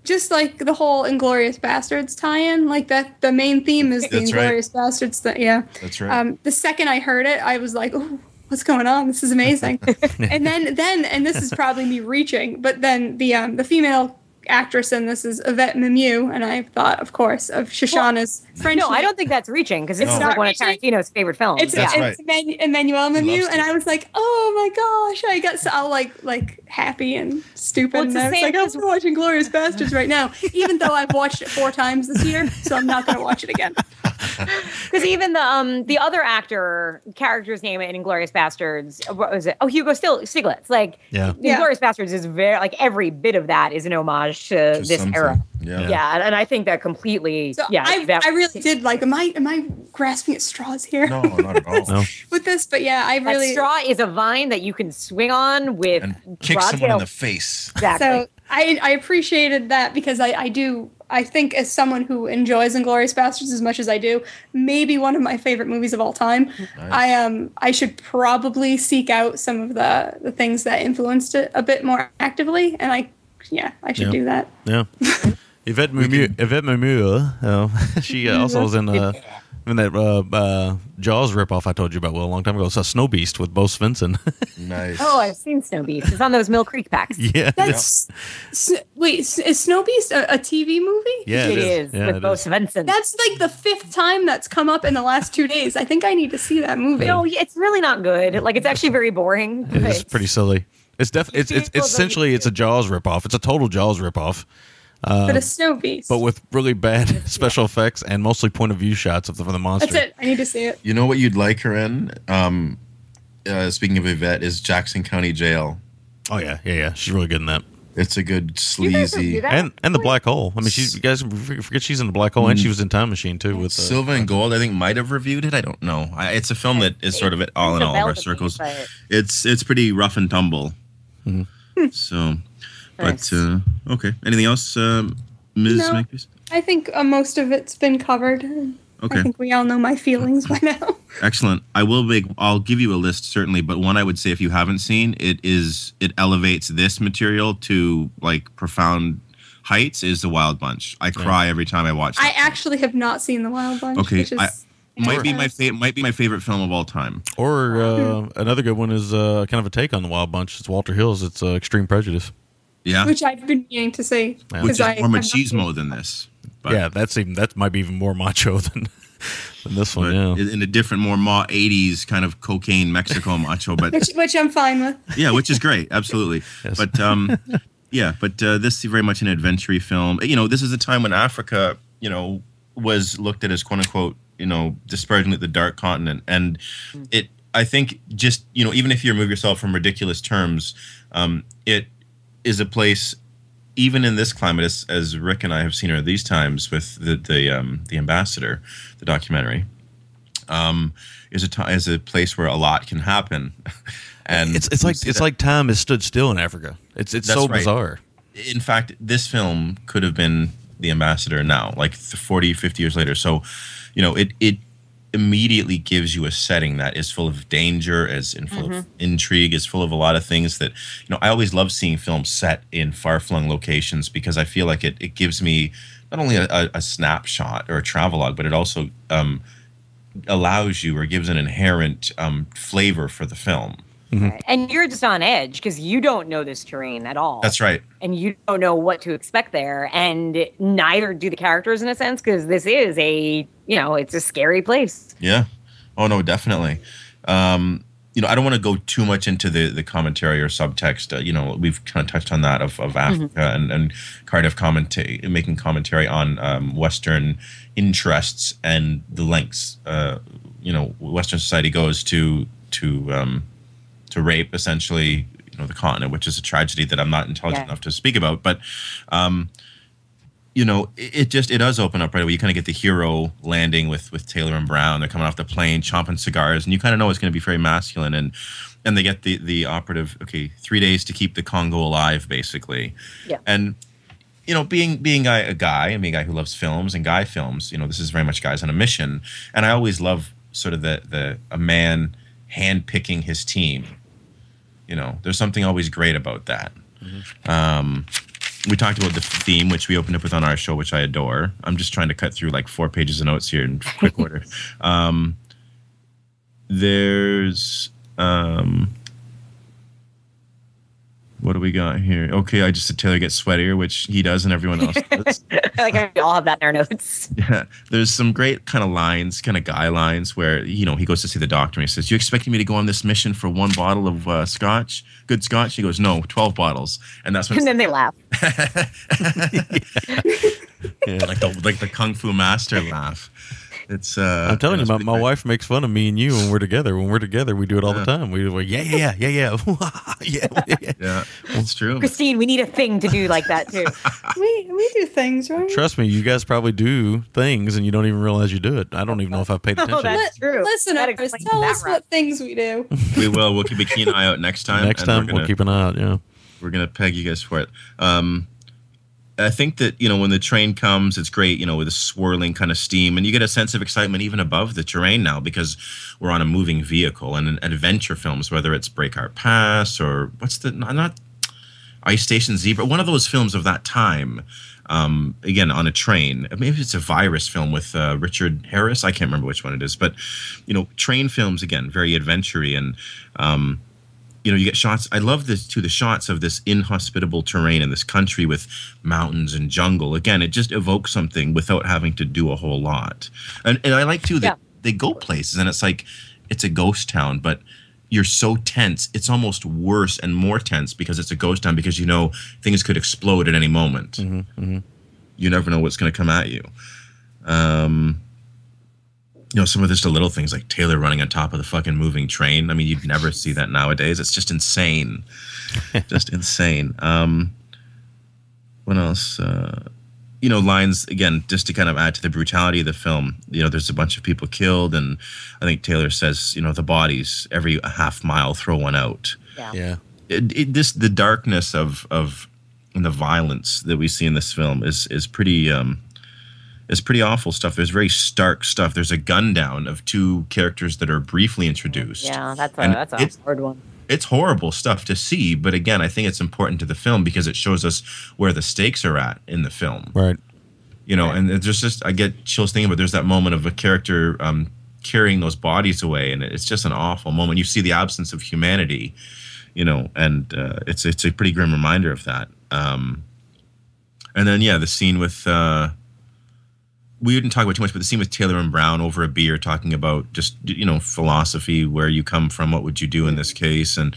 just like the whole Inglourious Basterds tie-in, like that the main theme is the That's right. Inglourious Basterds. Th- yeah. That's right. Um, the second I heard it, I was like, "Oh, what's going on? This is amazing." [LAUGHS] and then, then, and this is probably me reaching, but then the um, the female actress in this is Yvette Mimieux, and I thought, of course, of Shosanna's French. No, I don't think that's reaching because it's It's like not one of reaching? Tarantino's favorite films. It's, yeah. It's Emmanuelle, Emmanuelle Mimieux, and. I was like, "Oh my gosh!" I got so all like like happy and stupid. Well, and the I was same like, "I'm watching Glorious Bastards right now," even though I've watched it four times this year, so I'm not going to watch it again. [LAUGHS] Because even the um the other actor character's name in Inglourious Basterds, what was it? Oh, Hugo Still Stiglitz. Like, Yeah. Yeah. Basterds is very like every bit of that is an homage to, To this something. era. Yeah. Yeah. and, and I think that completely. So yeah, I, that, I really [LAUGHS] did like. Am I am I grasping at straws here No, not at all. [LAUGHS] No. with this? But yeah, I that really. straw is a vine that you can swing on with And kick broad someone in the face. Exactly. So I I appreciated that because I I do I think as someone who enjoys Inglourious Basterds as much as I do, maybe one of my favorite movies of all time. I um I should probably seek out some of the the things that influenced it a bit more actively, and I yeah I should Yeah. do that. Yeah. [LAUGHS] Yvette Mimieux, Yvette Mimieux, uh, she uh, also was in uh, in that uh, uh, Jaws ripoff I told you about well, a long time ago. It's a Snow Beast with Bo Svenson. [LAUGHS] Nice. Oh, I've seen Snow Beast. It's on those Mill Creek packs. [LAUGHS] yeah, That's S- wait, s- is Snow Beast a, a TV movie? yeah, it is, Yeah, with it Bo is. Svenson. That's like the fifth time that's come up in the last two days. I think I need to see that movie. no, it's really not good. Like it's actually very boring. It is pretty silly. It's def- it's, it's, it's essentially it's a Jaws ripoff. It's a total Jaws ripoff, but a Snow Beast. but with really bad [LAUGHS] special effects and mostly point of view shots of the, of the monster. that's it. I need to see it. You know what you'd like her in? Um, uh, speaking of Yvette, is Jackson County Jail. Oh yeah, yeah, yeah. She's really good in that. It's a good sleazy. And and the black hole. I mean, she's you guys forget she's in the black hole, and she was in Time Machine too. With uh, Silva and Gold, I think, might have reviewed it. I don't know. I, it's a film that is sort of all in all of our to me, circles. but- It's it's pretty rough and tumble. So, but uh, okay. Anything else, um, Ms. No. Makepeace? I think uh, most of it's been covered. Okay. I think we all know my feelings by now. [LAUGHS] Excellent. I will make. I'll give you a list certainly, but one I would say if you haven't seen it is it elevates this material to like profound heights. Is the Wild Bunch? I cry every time I watch. It. I that. actually have not seen The Wild Bunch. Okay, which is I- might be my fa- might be my favorite film of all time. or uh, another good one is uh, kind of a take on the Wild Bunch. It's Walter Hill's. It's uh, Extreme Prejudice. Yeah, which I've been meaning to say. Yeah. which 'cause is I- more I've not seen- machismo than this. But, yeah, that's even that might be even more macho [LAUGHS] than than this one. but Yeah. in in a different, more ma '80s kind of cocaine Mexico [LAUGHS] macho. But Which, which I'm fine with. yeah, which is great, absolutely. [LAUGHS] Yes. But um, yeah, but uh, this is very much an adventure film. You know, this is a time when Africa, you know, was looked at as quote unquote, you know, disparagingly the dark continent, and it. I think just you know, even if you remove yourself from ridiculous terms, um, it is a place. Even in this climate, as, as Rick and I have seen her these times with the the um, the ambassador, the documentary, um, is a is a place where a lot can happen, [LAUGHS] and It's it's like it's that- like time has stood still in Africa. It's it's That's so right. bizarre. in fact, this film could have been the ambassador now, like th- 40, 50 years later. So, you know, it it immediately gives you a setting that is full of danger, is in full of intrigue, is full of a lot of things that, you know, I always love seeing films set in far flung locations because I feel like it, it gives me not only a, a, a snapshot or a travelogue, but it also um, allows you or gives an inherent um, flavor for the film. And you're just on edge because you don't know this terrain at all. That's right. and you don't know what to expect there and neither do the characters in a sense because this is a you know it's a scary place Yeah. Oh no, definitely. Um, you know, I don't want to go too much into the the commentary or subtext. Uh, you know, we've kind of touched on that of, of Africa and, and Cardiff commentary, making commentary on um, Western interests and the lengths. Uh, you know, Western society goes to to um, to rape essentially. You know, the continent, which is a tragedy that I'm not intelligent Yeah. enough to speak about, but you know, it, it just it does open up right away. You kind of get the hero landing with with Taylor and Brown. They're coming off the plane, chomping cigars, and you kind of know it's going to be very masculine. And and they get the the operative. Okay, three days to keep the Congo alive, basically. Yeah. And you know, being being a, a guy and being a guy who loves films and guy films, you know, this is very much guys on a mission. And I always love sort of the the a man handpicking his team. You know, there's something always great about that. Um, we talked about the theme, which we opened up with on our show, which I adore. I'm just trying to cut through like four pages of notes here in quick [LAUGHS] order. Um, there's um, what do we got here? Okay, I just said Taylor gets sweatier, which he does, and everyone else [LAUGHS] does. like we all have that in our notes Yeah, there's some great kind of lines, kind of guy lines, where you know he goes to see the doctor and he says, "You expecting me to go on this mission for one bottle of uh, scotch, good scotch?" He goes, "No, twelve bottles," and that's when and then they laugh [LAUGHS] Yeah. like the like the kung fu master laugh. It's uh I'm telling you, my, my wife makes fun of me and you when we're together. When we're together, we do it all the time. We we're, yeah, yeah, yeah, yeah, [LAUGHS] yeah, yeah, yeah. [LAUGHS] Yeah, it's true. christine we need a thing to do like that too [LAUGHS] We we do things, right? Trust me, you guys probably do things and you don't even realize you do it. I don't even know if I've paid Oh, attention. that's true Listen, That up, tell us right. what things we do. we will. We'll keep a keen eye out next time. Next time we're we'll gonna, keep an eye out. Yeah, we're gonna peg you guys for it. Um, I think that you know when the train comes, it's great. You know, with the swirling kind of steam, and you get a sense of excitement even above the terrain now because we're on a moving vehicle. And in adventure films, whether it's Breakheart Pass or what's the not, Ice Station Zebra, one of those films of that time. Um, again, on a train. Maybe it's a virus film with uh, Richard Harris. I can't remember which one it is, but you know, train films again, very adventure and. Um, you know, you get shots. I love this too. The shots of this inhospitable terrain in this country with mountains and jungle. Again, it just evokes something without having to do a whole lot. And and I like too that Yeah. they go places and it's like it's a ghost town, but you're so tense. It's almost worse and more tense because it's a ghost town because you know things could explode at any moment. You never know what's going to come at you. Um, you know, some of just the little things like Taylor running on top of the fucking moving train. I mean, you'd never see that nowadays. It's just insane. [LAUGHS] just insane. Um, what else? Uh, you know, lines again, just to kind of add to the brutality of the film. You know, there's a bunch of people killed, and I think Taylor says, you know, the bodies every half mile throw one out. Yeah. Yeah. It, it, this the darkness of of and the violence that we see in this film is is pretty um, is pretty awful stuff. There's very stark stuff. There's a gun down of two characters that are briefly introduced. Yeah, that's a And that's a it's- hard one. It's horrible stuff to see, but again, I think it's important to the film because it shows us where the stakes are at in the film. Right. You know, and there's just I get chills thinking about. There's that moment of a character um, carrying those bodies away, and it's just an awful moment. You see the absence of humanity, you know, and uh, it's it's a pretty grim reminder of that. Um, and then yeah, the scene with uh, we didn't talk about too much, but the scene with Taylor and Brown over a beer talking about just you know philosophy, where you come from, what would you do in this case, and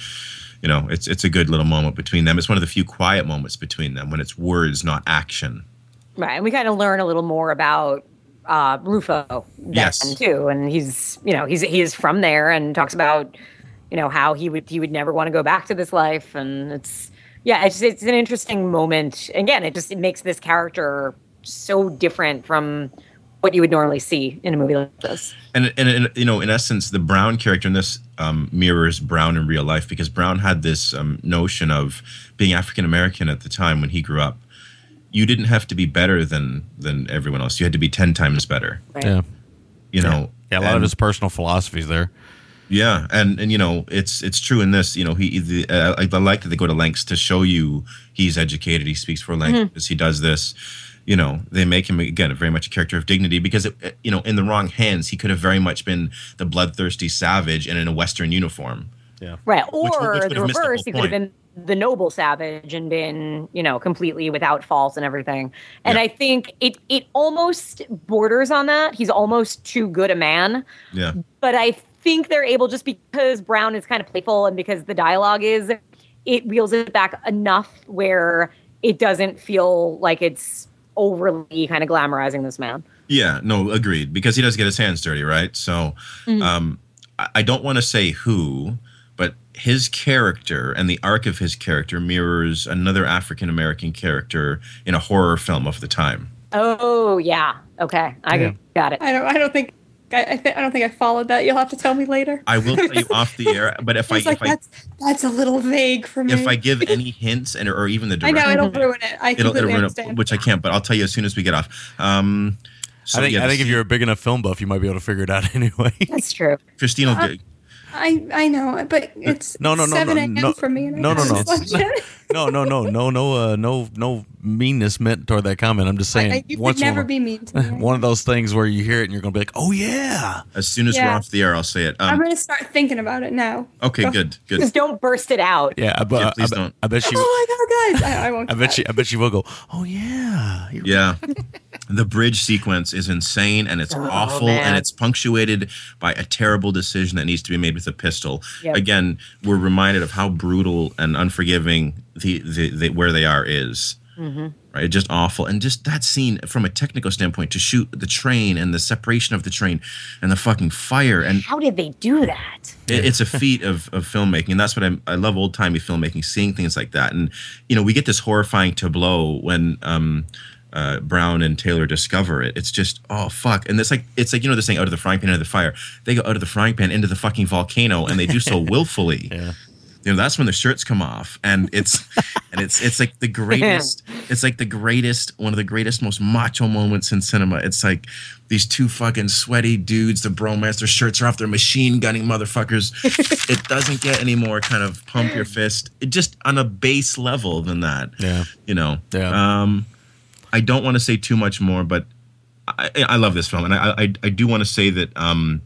you know it's it's a good little moment between them. It's one of the few quiet moments between them when it's words, not action. Right, and we kind of learn a little more about uh, Ruffo then Yes. too, and he's you know he's he is from there and talks about you know how he would he would never want to go back to this life, and it's yeah, it's it's an interesting moment. Again, it just it makes this character so different from what you would normally see in a movie like this. and, and, and you know in essence the brown character in this um, mirrors brown in real life because brown had this um, notion of being african american at the time when he grew up you didn't have to be better than than everyone else you had to be 10 times better Right? Yeah. you know Yeah. A lot of his personal philosophies there. yeah, and and you know it's it's true in this. You know, he the, uh, I, I like that they go to lengths to show you he's educated. He speaks four languages. He does this. You know, they make him again very much a character of dignity because it, it- you know in the wrong hands he could have very much been the bloodthirsty savage and in a Western uniform. Yeah. Right. Or which would the have missed the reverse, he could have been the noble savage and been, you know, completely without faults and everything. And Yeah. I think it it almost borders on that. He's almost too good a man. Yeah, But I think they're able just because Brown is kind of playful and because the dialogue is it reels it back enough where it doesn't feel like it's overly kind of glamorizing this man. yeah, no, agreed. Because he does get his hands dirty, right? So, um, I, I don't want to say who, but his character and the arc of his character mirrors another African American character in a horror film of the time. Oh yeah. Okay. I Yeah. got it. I don't. I don't think. I. I, th- I don't think I followed that. You'll have to tell me later. I will tell you off the air, but if [LAUGHS] I It's like if I that's that's a little vague for me. if I give [LAUGHS] any hints and or even the direction, I direction, know it'll ruin it. I it'll, it'll ruin understand. it, which I can't. But I'll tell you as soon as we get off. Um, so I think yeah, I think if you're a big enough film buff, you might be able to figure it out [LAUGHS] anyway. That's true. Christine will Uh, get, I I know, but it's No, no, no, seven no, a.m. no, for me. And I no, no, no. [LAUGHS] no, no, no, no, no, uh, no, no meanness meant toward that comment. I'm just saying. I, you could once never one, be mean to me. [LAUGHS] one of those things where you hear it and you're gonna be like, oh yeah. as soon as we're off the air, I'll say it. I'm Um, gonna start thinking about it now. okay, Go- good, good. Just don't burst it out. Yeah, but Yeah, please bet- don't. I bet she. Oh my god, guys! I, I won't. I bet she. I bet she will go. Oh yeah. You're Yeah. [LAUGHS] The bridge sequence is insane and it's Oh, awful man. and it's punctuated by a terrible decision that needs to be made with a pistol. Yep. Again, we're reminded of how brutal and unforgiving the, the, the where they are is. Mm-hmm. Right, just awful, and just that scene from a technical standpoint to shoot the train and the separation of the train and the fucking fire and How did they do that? it, it's a feat of, of filmmaking and that's what I'm, i love old timey filmmaking seeing things like that and you know we get this horrifying tableau when um, uh, brown and taylor discover it. It's just oh fuck. And it's like it's like you know this thing out of the frying pan into the fire. They go out of the frying pan into the fucking volcano and they do so [LAUGHS] willfully. Yeah. you know that's when the shirts come off and it's [LAUGHS] and it's it's like the greatest [LAUGHS] it's like the greatest one of the greatest most macho moments in cinema. It's like these two fucking sweaty dudes the bromance their shirts are off they're machine gunning motherfuckers. It doesn't get any more kind of pump your fist it just on a base level than that Yeah. you know? Yeah. um i don't want to say too much more but i i love this film and i i, I do want to say that um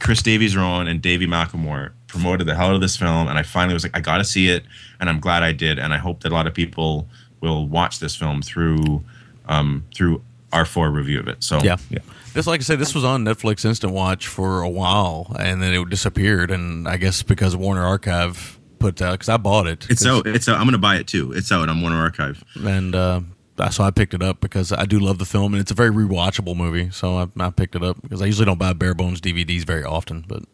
Chris Davies Rowan and Davey McElmore promoted the hell out of this film, and I finally was like, I got to see it, and I'm glad I did, and I hope that a lot of people will watch this film through um, through our four review of it. So Yeah. yeah. This, like I said, this was on Netflix Instant Watch for a while, and then it disappeared. And I guess because Warner Archive put out, because I bought it. it's 'cause- out. It's out. I'm gonna buy it too. It's out on Warner Archive. and uh, why I picked it up because I do love the film, and it's a very rewatchable movie. So I, I picked it up because I usually don't buy bare bones DVDs very often, but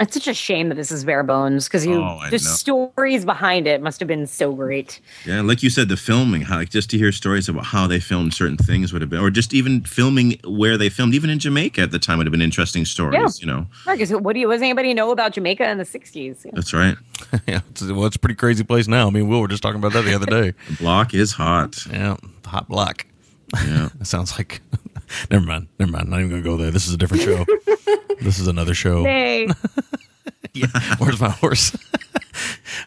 It's such a shame that this is bare bones because you Oh, the know. stories behind it must have been so great. Yeah, like you said, the filming, how like just to hear stories about how they filmed certain things would have been, or just even filming where they filmed, even in Jamaica at the time would have been interesting stories. Yeah. You know, Marcus, what do you? What does anybody know about Jamaica in the '60s? that's right. [LAUGHS] yeah, it's, well, it's a pretty crazy place now. I mean, we were just talking about that the other day. [LAUGHS] The block is hot. Yeah, hot block. Yeah. [LAUGHS] That sounds like. [LAUGHS] never mind. Never mind. Not even gonna go there. This is a different show. [LAUGHS] this is another show. Hey, [LAUGHS] Where's my horse?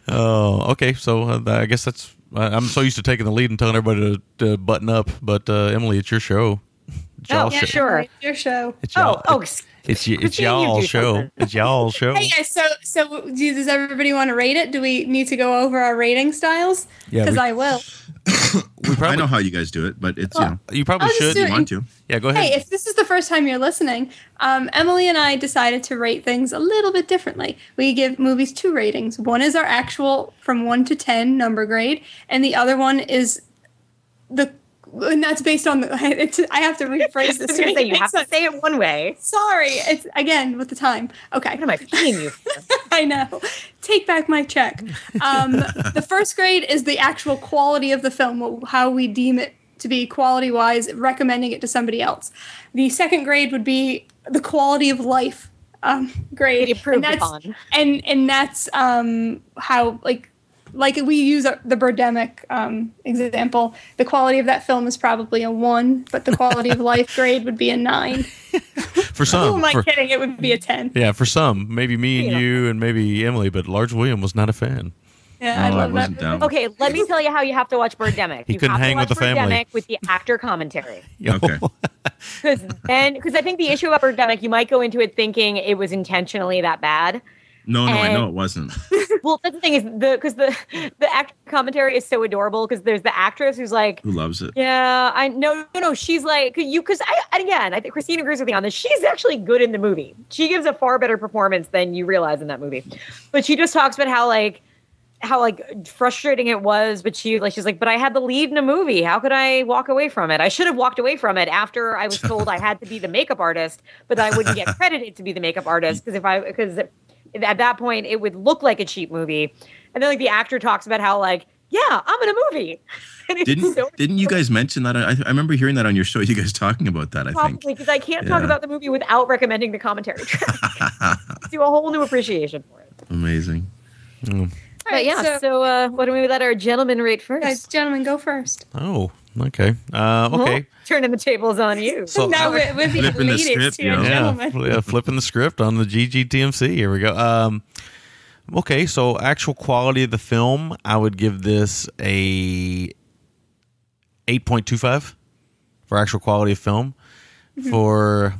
oh, okay. So uh, I guess that's. I- I'm so used to taking the lead and telling everybody to, to button up, but uh, Emily, it's your show. It's Oh, yeah, show. sure. It's your show. It's oh, y'all. oh, it's it's, it's you y'all show. something. It's y'all show. Hey guys, so so do, does everybody want to rate it? Do we need to go over our rating styles? Yeah, because I will. We probably I know how you guys do it, but it's you know you probably should. do you want to. Yeah, go ahead. Hey, if this is the first time you're listening, um, Emily and I decided to rate things a little bit differently. We give movies two ratings. One is our actual from one to ten number grade, and the other one is the and that's based on the. [LAUGHS] It's, I have to rephrase this. [LAUGHS] say you have to say it one way. Sorry, it's again with the time. Okay, What am I paying you for? [LAUGHS] I know. Take back my check. Um, the first grade is the actual quality of the film, how we deem it to be quality wise, recommending it to somebody else. The second grade would be the quality of life um, grade. And that's. And, and that's um, how, like, like we use the Birdemic um, example, the quality of that film is probably a one, but the quality of [LAUGHS] life grade would be a nine. [LAUGHS] for Who some, am I for- kidding? It would be a ten. yeah, for some, maybe me and Yeah. you and maybe Emily, but Large William was not a fan. Yeah, I No, I love wasn't that. down. Okay, let me tell you how you have to watch Birdemic. He you couldn't have hang to watch with the family. With the actor commentary. [LAUGHS] Okay. Because then, because I think the issue about Birdemic, you might go into it thinking it was intentionally that bad. No, no, I know it wasn't. [LAUGHS] Well, that's the thing is the because the the actor commentary is so adorable because there's the actress who's like, Who loves it? yeah, I no no no, she's like you because I and again I think Christine agrees with me on this. She's actually good in the movie. She gives a far better performance than you realize in that movie. But she just talks about how like how like frustrating it was but she like she's like but i had the lead in a movie how could i walk away from it i should have walked away from it after i was told i had to be the makeup artist but i wouldn't get [LAUGHS] credited to be the makeup artist because if i because at that point it would look like a cheap movie and then like the actor talks about how like yeah i'm in a movie [LAUGHS] Didn't so didn't you guys mention that? I, I remember hearing that on your show. You guys talking about that. I think. because i can't talk about the movie without recommending the commentary track [LAUGHS] do a whole new appreciation for it Amazing. All but right, yeah so- so, uh what do we let our gentlemen rate first Guys, gentlemen, go first. Oh, okay. Uh, okay. Turning the tables on you So now we're, we're being Flipping the script, to you know. yeah, fl- yeah, flipping the script on the GGTMC. Here we go. Um, okay, so actual quality of the film, I would give this a eight point two five for actual quality of film. For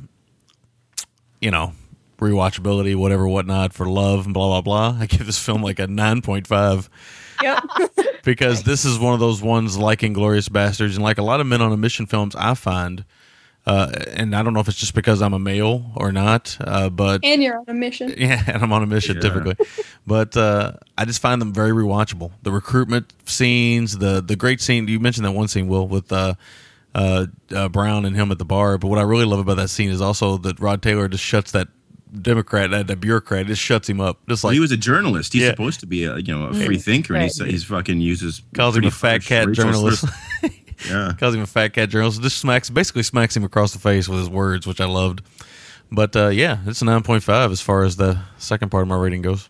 you know rewatchability, whatever, whatnot, for love and blah blah blah. I give this film like a nine point five Yep. [LAUGHS] because this is one of those ones like Inglourious Basterds and like a lot of men on a mission films. I find. Uh, and I don't know if it's just because I'm a male or not, uh, but and you're on a mission. [LAUGHS] yeah, and I'm on a mission Yeah. typically. But uh, I just find them very rewatchable. The recruitment scenes, the the great scene you mentioned that one scene, Will, with uh, uh, uh, Brown and him at the bar. But what I really love about that scene is also that Rod Taylor just shuts that Democrat, that, that bureaucrat, just shuts him up. Just Well, like he was a journalist. He's Yeah. supposed to be a you know a free thinker, and he's he's fucking uses calls him a fat cat racial journalist. [LAUGHS] Yeah. [LAUGHS] calls him a fat cat journalist. Just smacks, basically smacks him across the face with his words, which I loved. But uh, yeah, it's a nine point five as far as the second part of my rating goes.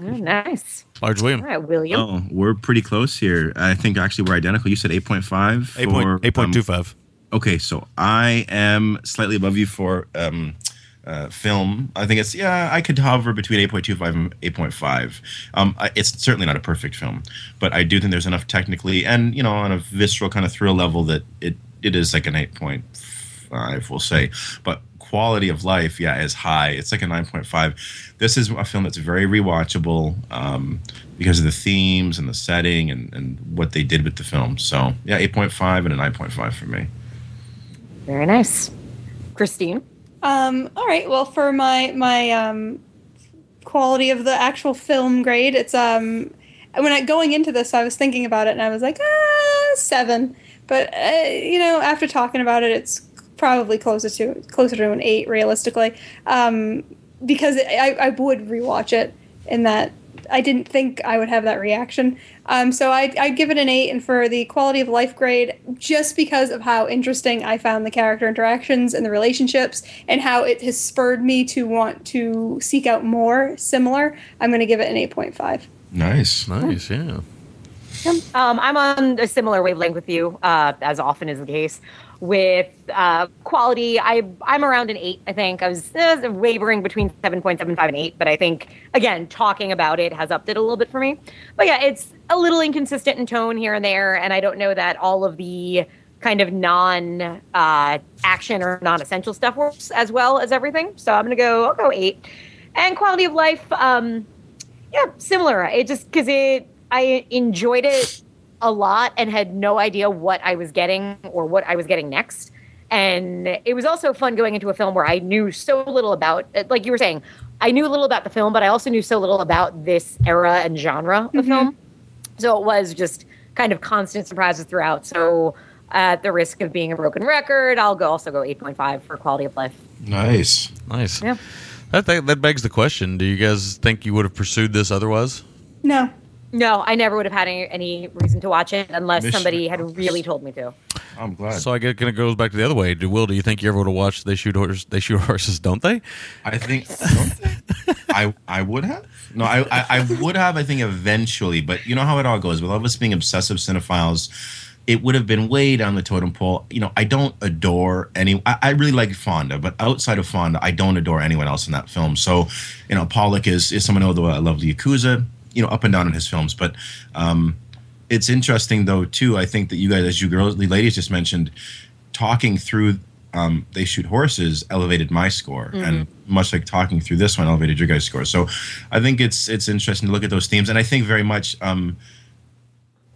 Oh, nice. Large William. All right, William. Oh, we're pretty close here. I think actually we're identical. You said 8.5 Eight point for, eight point two um. Okay, so I am slightly above you for um, uh, film. I think it's yeah. I could hover between eight point two five and eight point five. Um, I, it's certainly not a perfect film, but I do think there's enough technically and you know on a visceral kind of thrill level that it it is like an eight point five. We'll say, but quality of life, yeah, is high. It's like a nine point five. This is a film that's very rewatchable um, because of the themes and the setting and, and what they did with the film. So yeah, eight point five and a nine point five for me. Very nice. Christine. Um, all right. Well, for my my um, quality of the actual film grade, it's um, when I going into this, I was thinking about it, and I was like, ah, seven. But uh, you know, after talking about it, it's probably closer to closer to an eight, realistically, um, because it, I I would rewatch it in that. I didn't think I would have that reaction. Um, so I, I'd give it an eight, and for the quality of life grade, just because of how interesting I found the character interactions and the relationships, and how it has spurred me to want to seek out more similar, I'm going to give it an eight point five. Nice. Nice, yeah. Um, I'm on a similar wavelength with you, uh, as often is the case. With uh, quality, I I'm around an eight. I think I was wavering between seven point seven five and eight, but I think again talking about it has upped it a little bit for me. But yeah, it's a little inconsistent in tone here and there, and I don't know that all of the kind of non uh, action or non essential stuff works as well as everything. So I'm gonna go I'll go eight. And quality of life, um, yeah, similar. It just because it I enjoyed it a lot and had no idea what I was getting or what I was getting next. And it was also fun going into a film where I knew so little about, like you were saying, I knew a little about the film, but I also knew so little about this era and genre of mm-hmm. film. So it was just kind of constant surprises throughout. So at the risk of being a broken record, I'll go also go 8.5 for quality of life. Nice. Nice. Yeah. That, that that begs the question: Do you guys think you would have pursued this otherwise? No, No, I never would have had any, any reason to watch it unless Mission somebody had really told me to. I'm glad. So I get kind of goes back to the other way. Do Will? Do you think you ever would have watched They Shoot Horses? They Shoot Horses, don't they? I think don't they? I I would have. No, I, I I would have. I think eventually, but you know how it all goes. With all of us being obsessive cinephiles, it would have been way down the totem pole. You know, I don't adore any. I, I really like Fonda, but outside of Fonda, I don't adore anyone else in that film. So, you know, Pollack is is someone although I love the Yakuza. You know, up and down in his films, but um, it's interesting though too. I think that you guys, as you girls, the ladies just mentioned, talking through um, they shoot horses elevated my score, and much like talking through this one elevated your guys' score. So I think it's it's interesting to look at those themes, and I think very much um,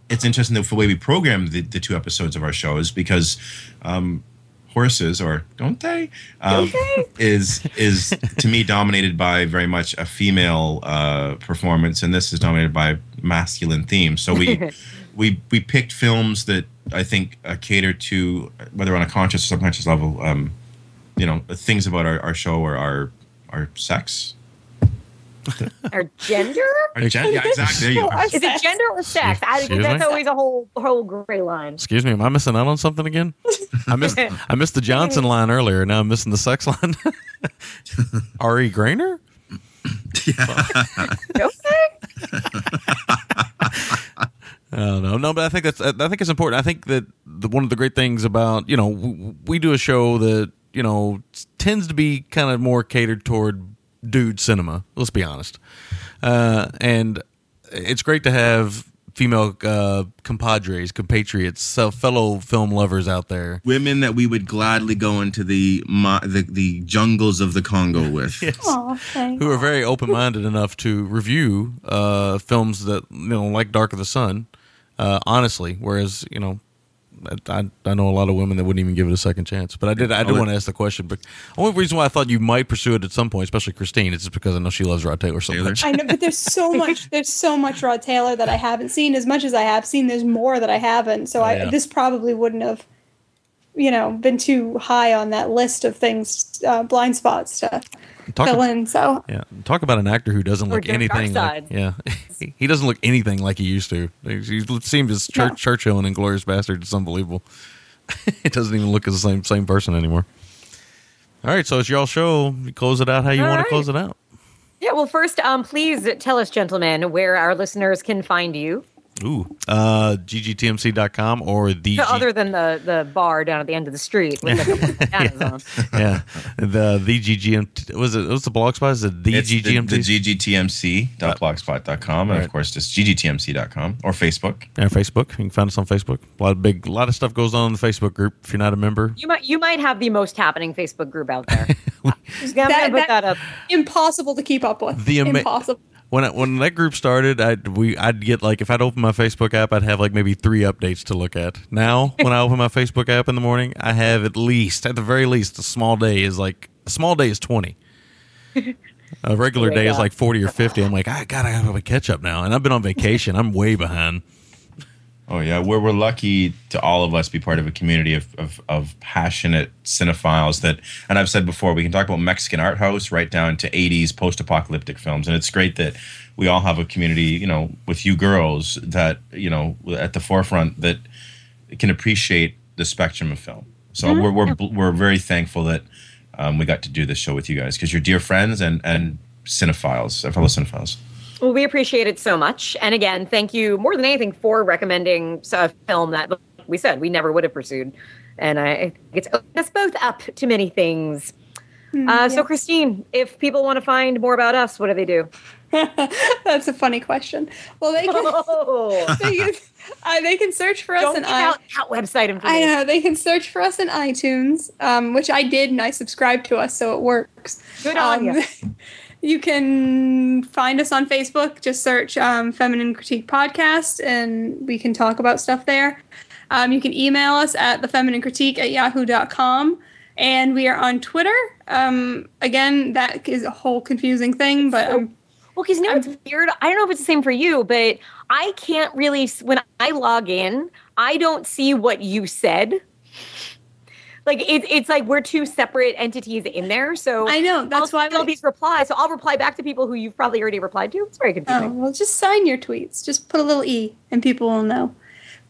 it's interesting the way we program the, the two episodes of our shows because um, horses or don't they um, is is to me dominated by very much a female uh, performance, and this is dominated by masculine themes. So we [LAUGHS] we we picked films that I think uh, cater to whether on a conscious or subconscious level, um, you know, things about our, our show or our our sex. Or gender? Our gen- yeah, exactly. There you go. Is it gender or sex? I think Excuse that's me? always a whole whole gray line. Excuse me, am I missing out on something again? I missed [LAUGHS] I missed the Johnson line earlier. Now I'm missing the sex line. [LAUGHS] Ari Graynor? [LAUGHS] Okay. I don't know. No, but I think that's I think it's important. I think that the, one of the great things about you know w- we do a show that you know tends to be kind of more catered toward dude cinema. Let's be honest, uh, and it's great to have female uh, compadres, compatriots, uh, fellow film lovers out there. Women that we would gladly go into the mo- the, the jungles of the Congo [LAUGHS] with. Aw, thanks. who are very open minded enough to review uh, films that you know, like Dark of the Sun, uh, honestly. Whereas you know, I, I know a lot of women that wouldn't even give it a second chance. But I did I did Oh, want to ask the question. But only reason why I thought you might pursue it at some point, especially Christine, is just because I know she loves Rod Taylor so Taylor? much. I know, but there's so [LAUGHS] much. There's so much Rod Taylor that I haven't seen. As much as I have seen, there's more that I haven't. So I Yeah. this probably wouldn't have, you know, been too high on that list of things, uh, blind spots to Talk fill ab- in. So Yeah, talk about an actor who doesn't Or look anything like yeah. [LAUGHS] he doesn't look anything like he used to. He seems as Chur- No. Churchill and Inglourious Basterd. It's unbelievable. [LAUGHS] it doesn't even look as the same same person anymore. All right, so it's y'all show. You close it out how you All want right. to close it out. Yeah, well, first, um, please tell us, gentlemen, where our listeners can find you. Ooh, uh, ggtmc.com or the G- Other than the, the bar down at the end of the street with the [LAUGHS] couple bananas on. [LAUGHS] yeah, the the ggm was it? What's the blog spot? Is it the It's the, ggmt? the ggtmc.blogspot.com and Right. of course just ggtmc.com or Facebook. Yeah, Facebook. You can find us on Facebook. A lot of big, a lot of stuff goes on in the Facebook group. If you're not a member, You might you might have the most happening Facebook group out there. [LAUGHS] Just That- that- that up. Impossible to keep up with. The ama- Impossible. When I, when that group started, I'd we I'd get like if I'd open my Facebook app, I'd have like maybe three updates to look at. Now, when I open my Facebook app in the morning, I have at least, at the very least, a small day is like a small day is twenty. A regular day is like forty or fifty. I'm like, I gotta have a catch up now, and I've been on vacation. I'm way behind. Oh yeah, we're we're lucky to all of us be part of a community of, of of passionate cinephiles that, and I've said before, we can talk about Mexican art house right down to '80s post-apocalyptic films, and it's great that we all have a community, you know, with you girls that you know at the forefront that can appreciate the spectrum of film. So we're we're we're very thankful that um, we got to do this show with you guys because you're dear friends and and cinephiles, fellow cinephiles. Well, we appreciate it so much. And again, thank you more than anything for recommending a film that like we said we never would have pursued. And I think it's opened us both up to many things. uh, So, Christine, if people want to find more about us, what do they do? [LAUGHS] That's a funny question. Well, they can, Oh, [LAUGHS] [LAUGHS] they can, uh, they can search for us don't in i. out website I know they can search for us in iTunes, um, which I did, and I subscribed to us, so it works. Good on Um, you. You can find us on Facebook. Just search um, Feminine Critique Podcast, and we can talk about stuff there. Um, you can email us at thefemininecritique at yahoo.com. And we are on Twitter. Um, again, that is a whole confusing thing, but um, Well, because you know it's weird. I don't know if it's the same for you, but I can't really when I log in, I don't see what you said. Like it's it's like we're two separate entities in there. So I know, that's I'll why see all these replies. So I'll reply back to people who you've probably already replied to. It's very Oh, confusing. well, just sign your tweets. Just put a little e, and people will know.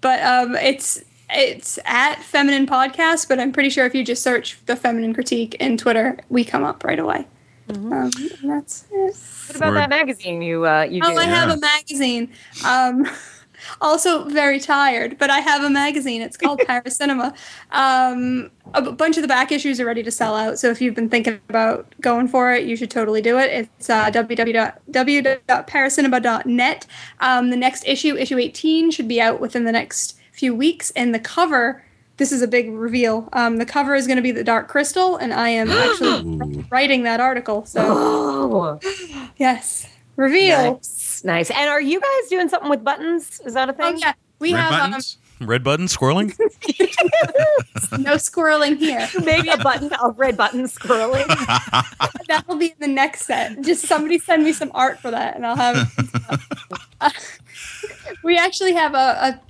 But um, it's it's at Feminine Podcast. But I'm pretty sure if you just search the Feminine Critique in Twitter, we come up right away. Um, that's it. What about For- that magazine you uh you Oh, do? I have Yeah. a magazine. Um, [LAUGHS] also very tired, but I have a magazine. It's called [LAUGHS] Paracinema. Um, a bunch of the back issues are ready to sell out. So if you've been thinking about going for it, you should totally do it. It's uh, www.paracinema.net. Um, the next issue, issue 18, should be out within the next few weeks. And the cover, this is a big reveal. Um, the cover is going to be the Dark Crystal, and I am [GASPS] actually writing that article. So Oh, [GASPS] yes, reveal. nice, nice. And are you guys doing something with buttons? Is that a thing? Oh yeah, we Red have um, buttons? Red button squirreling. [LAUGHS] no squirreling here. Maybe a button, a red button scrolling. [LAUGHS] That will be in the next set. Just somebody send me some art for that, and I'll have it. Uh, [LAUGHS] we actually have a, a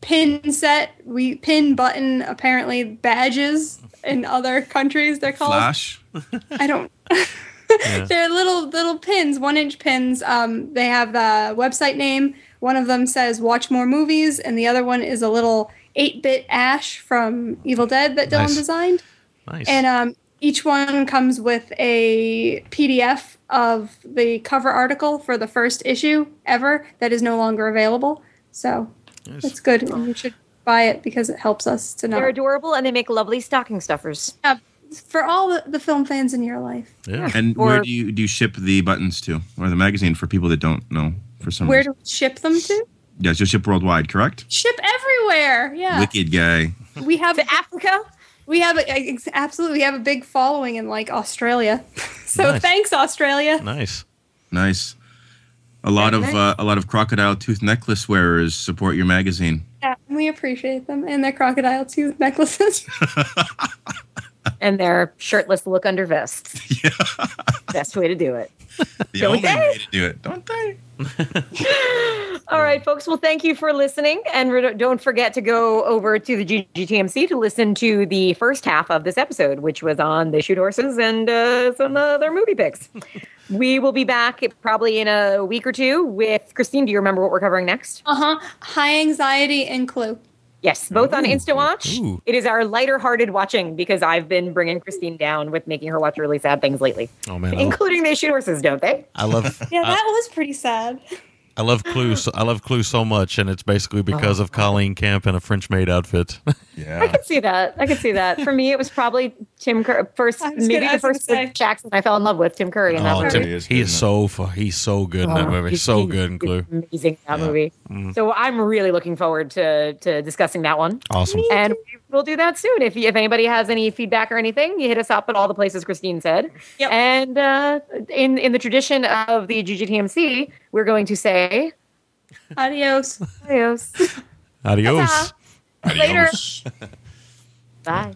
pin set. We pin button apparently badges in other countries. They're called. Flash. I don't. [LAUGHS] They're little little pins, one inch pins. Um, they have the website name. One of them says "Watch More Movies," and the other one is a little eight bit Ash from Evil Dead that Dylan Nice. designed. Nice. And um, each one comes with a PDF of the cover article for the first issue ever that is no longer available. So Nice. it's good. And you should buy it because it helps us to know. They're adorable and they make lovely stocking stuffers. Yeah, for all the, the film fans in your life. yeah. And Or- where do you do you ship the buttons to, or the magazine for people that don't know? For some Where reason, do we ship them to? yeah, it's just ship worldwide, correct? Ship everywhere. Yeah. Wicked guy. We have To Africa? we have a, ex- absolutely we have a big following in like Australia. [LAUGHS] so Nice. thanks Australia. Nice. Nice. A lot of nice. uh, a lot of crocodile tooth necklace wearers support your magazine. Yeah, we appreciate them and their crocodile tooth necklaces. [LAUGHS] [LAUGHS] And their shirtless look under vests. Yeah. Best way to do it. The Don't only they? way to do it, don't they? [LAUGHS] All right, folks. Well, thank you for listening. And re- don't forget to go over to the GGTMC to listen to the first half of this episode, which was on the shoot horses and uh, some other movie picks. [LAUGHS] we will be back probably in a week or two with Christine. Do you remember what we're covering next? Uh huh. High anxiety and Clue. Yes, both on InstaWatch. Ooh. It is our lighter-hearted watching because I've been bringing Christine down with making her watch really sad things lately, Oh man, including they shoot horses, don't they? I love Yeah, uh, that was pretty sad. I love Clue. So, I love Clue so much, and it's basically because of Colleen Camp in a French maid outfit. [LAUGHS] Yeah, I Yeah. could see that. I could see that. For me, it was probably Tim Curry. First, [LAUGHS] maybe gonna- the first say. Jackson I fell in love with Tim Curry in that oh, movie. He is he is so fu- he's so good in that Oh, movie. he's- So he's- good in Clue. Amazing that Yeah. movie. Mm. So I'm really looking forward to to discussing that one, Awesome. and we'll do that soon. If if anybody has any feedback or anything, you hit us up at all the places Christine said. Yep. And uh, in in the tradition of the GGTMC, we're going to say Adios. adios. Adios. adios. Later. Adios. [LAUGHS] Bye.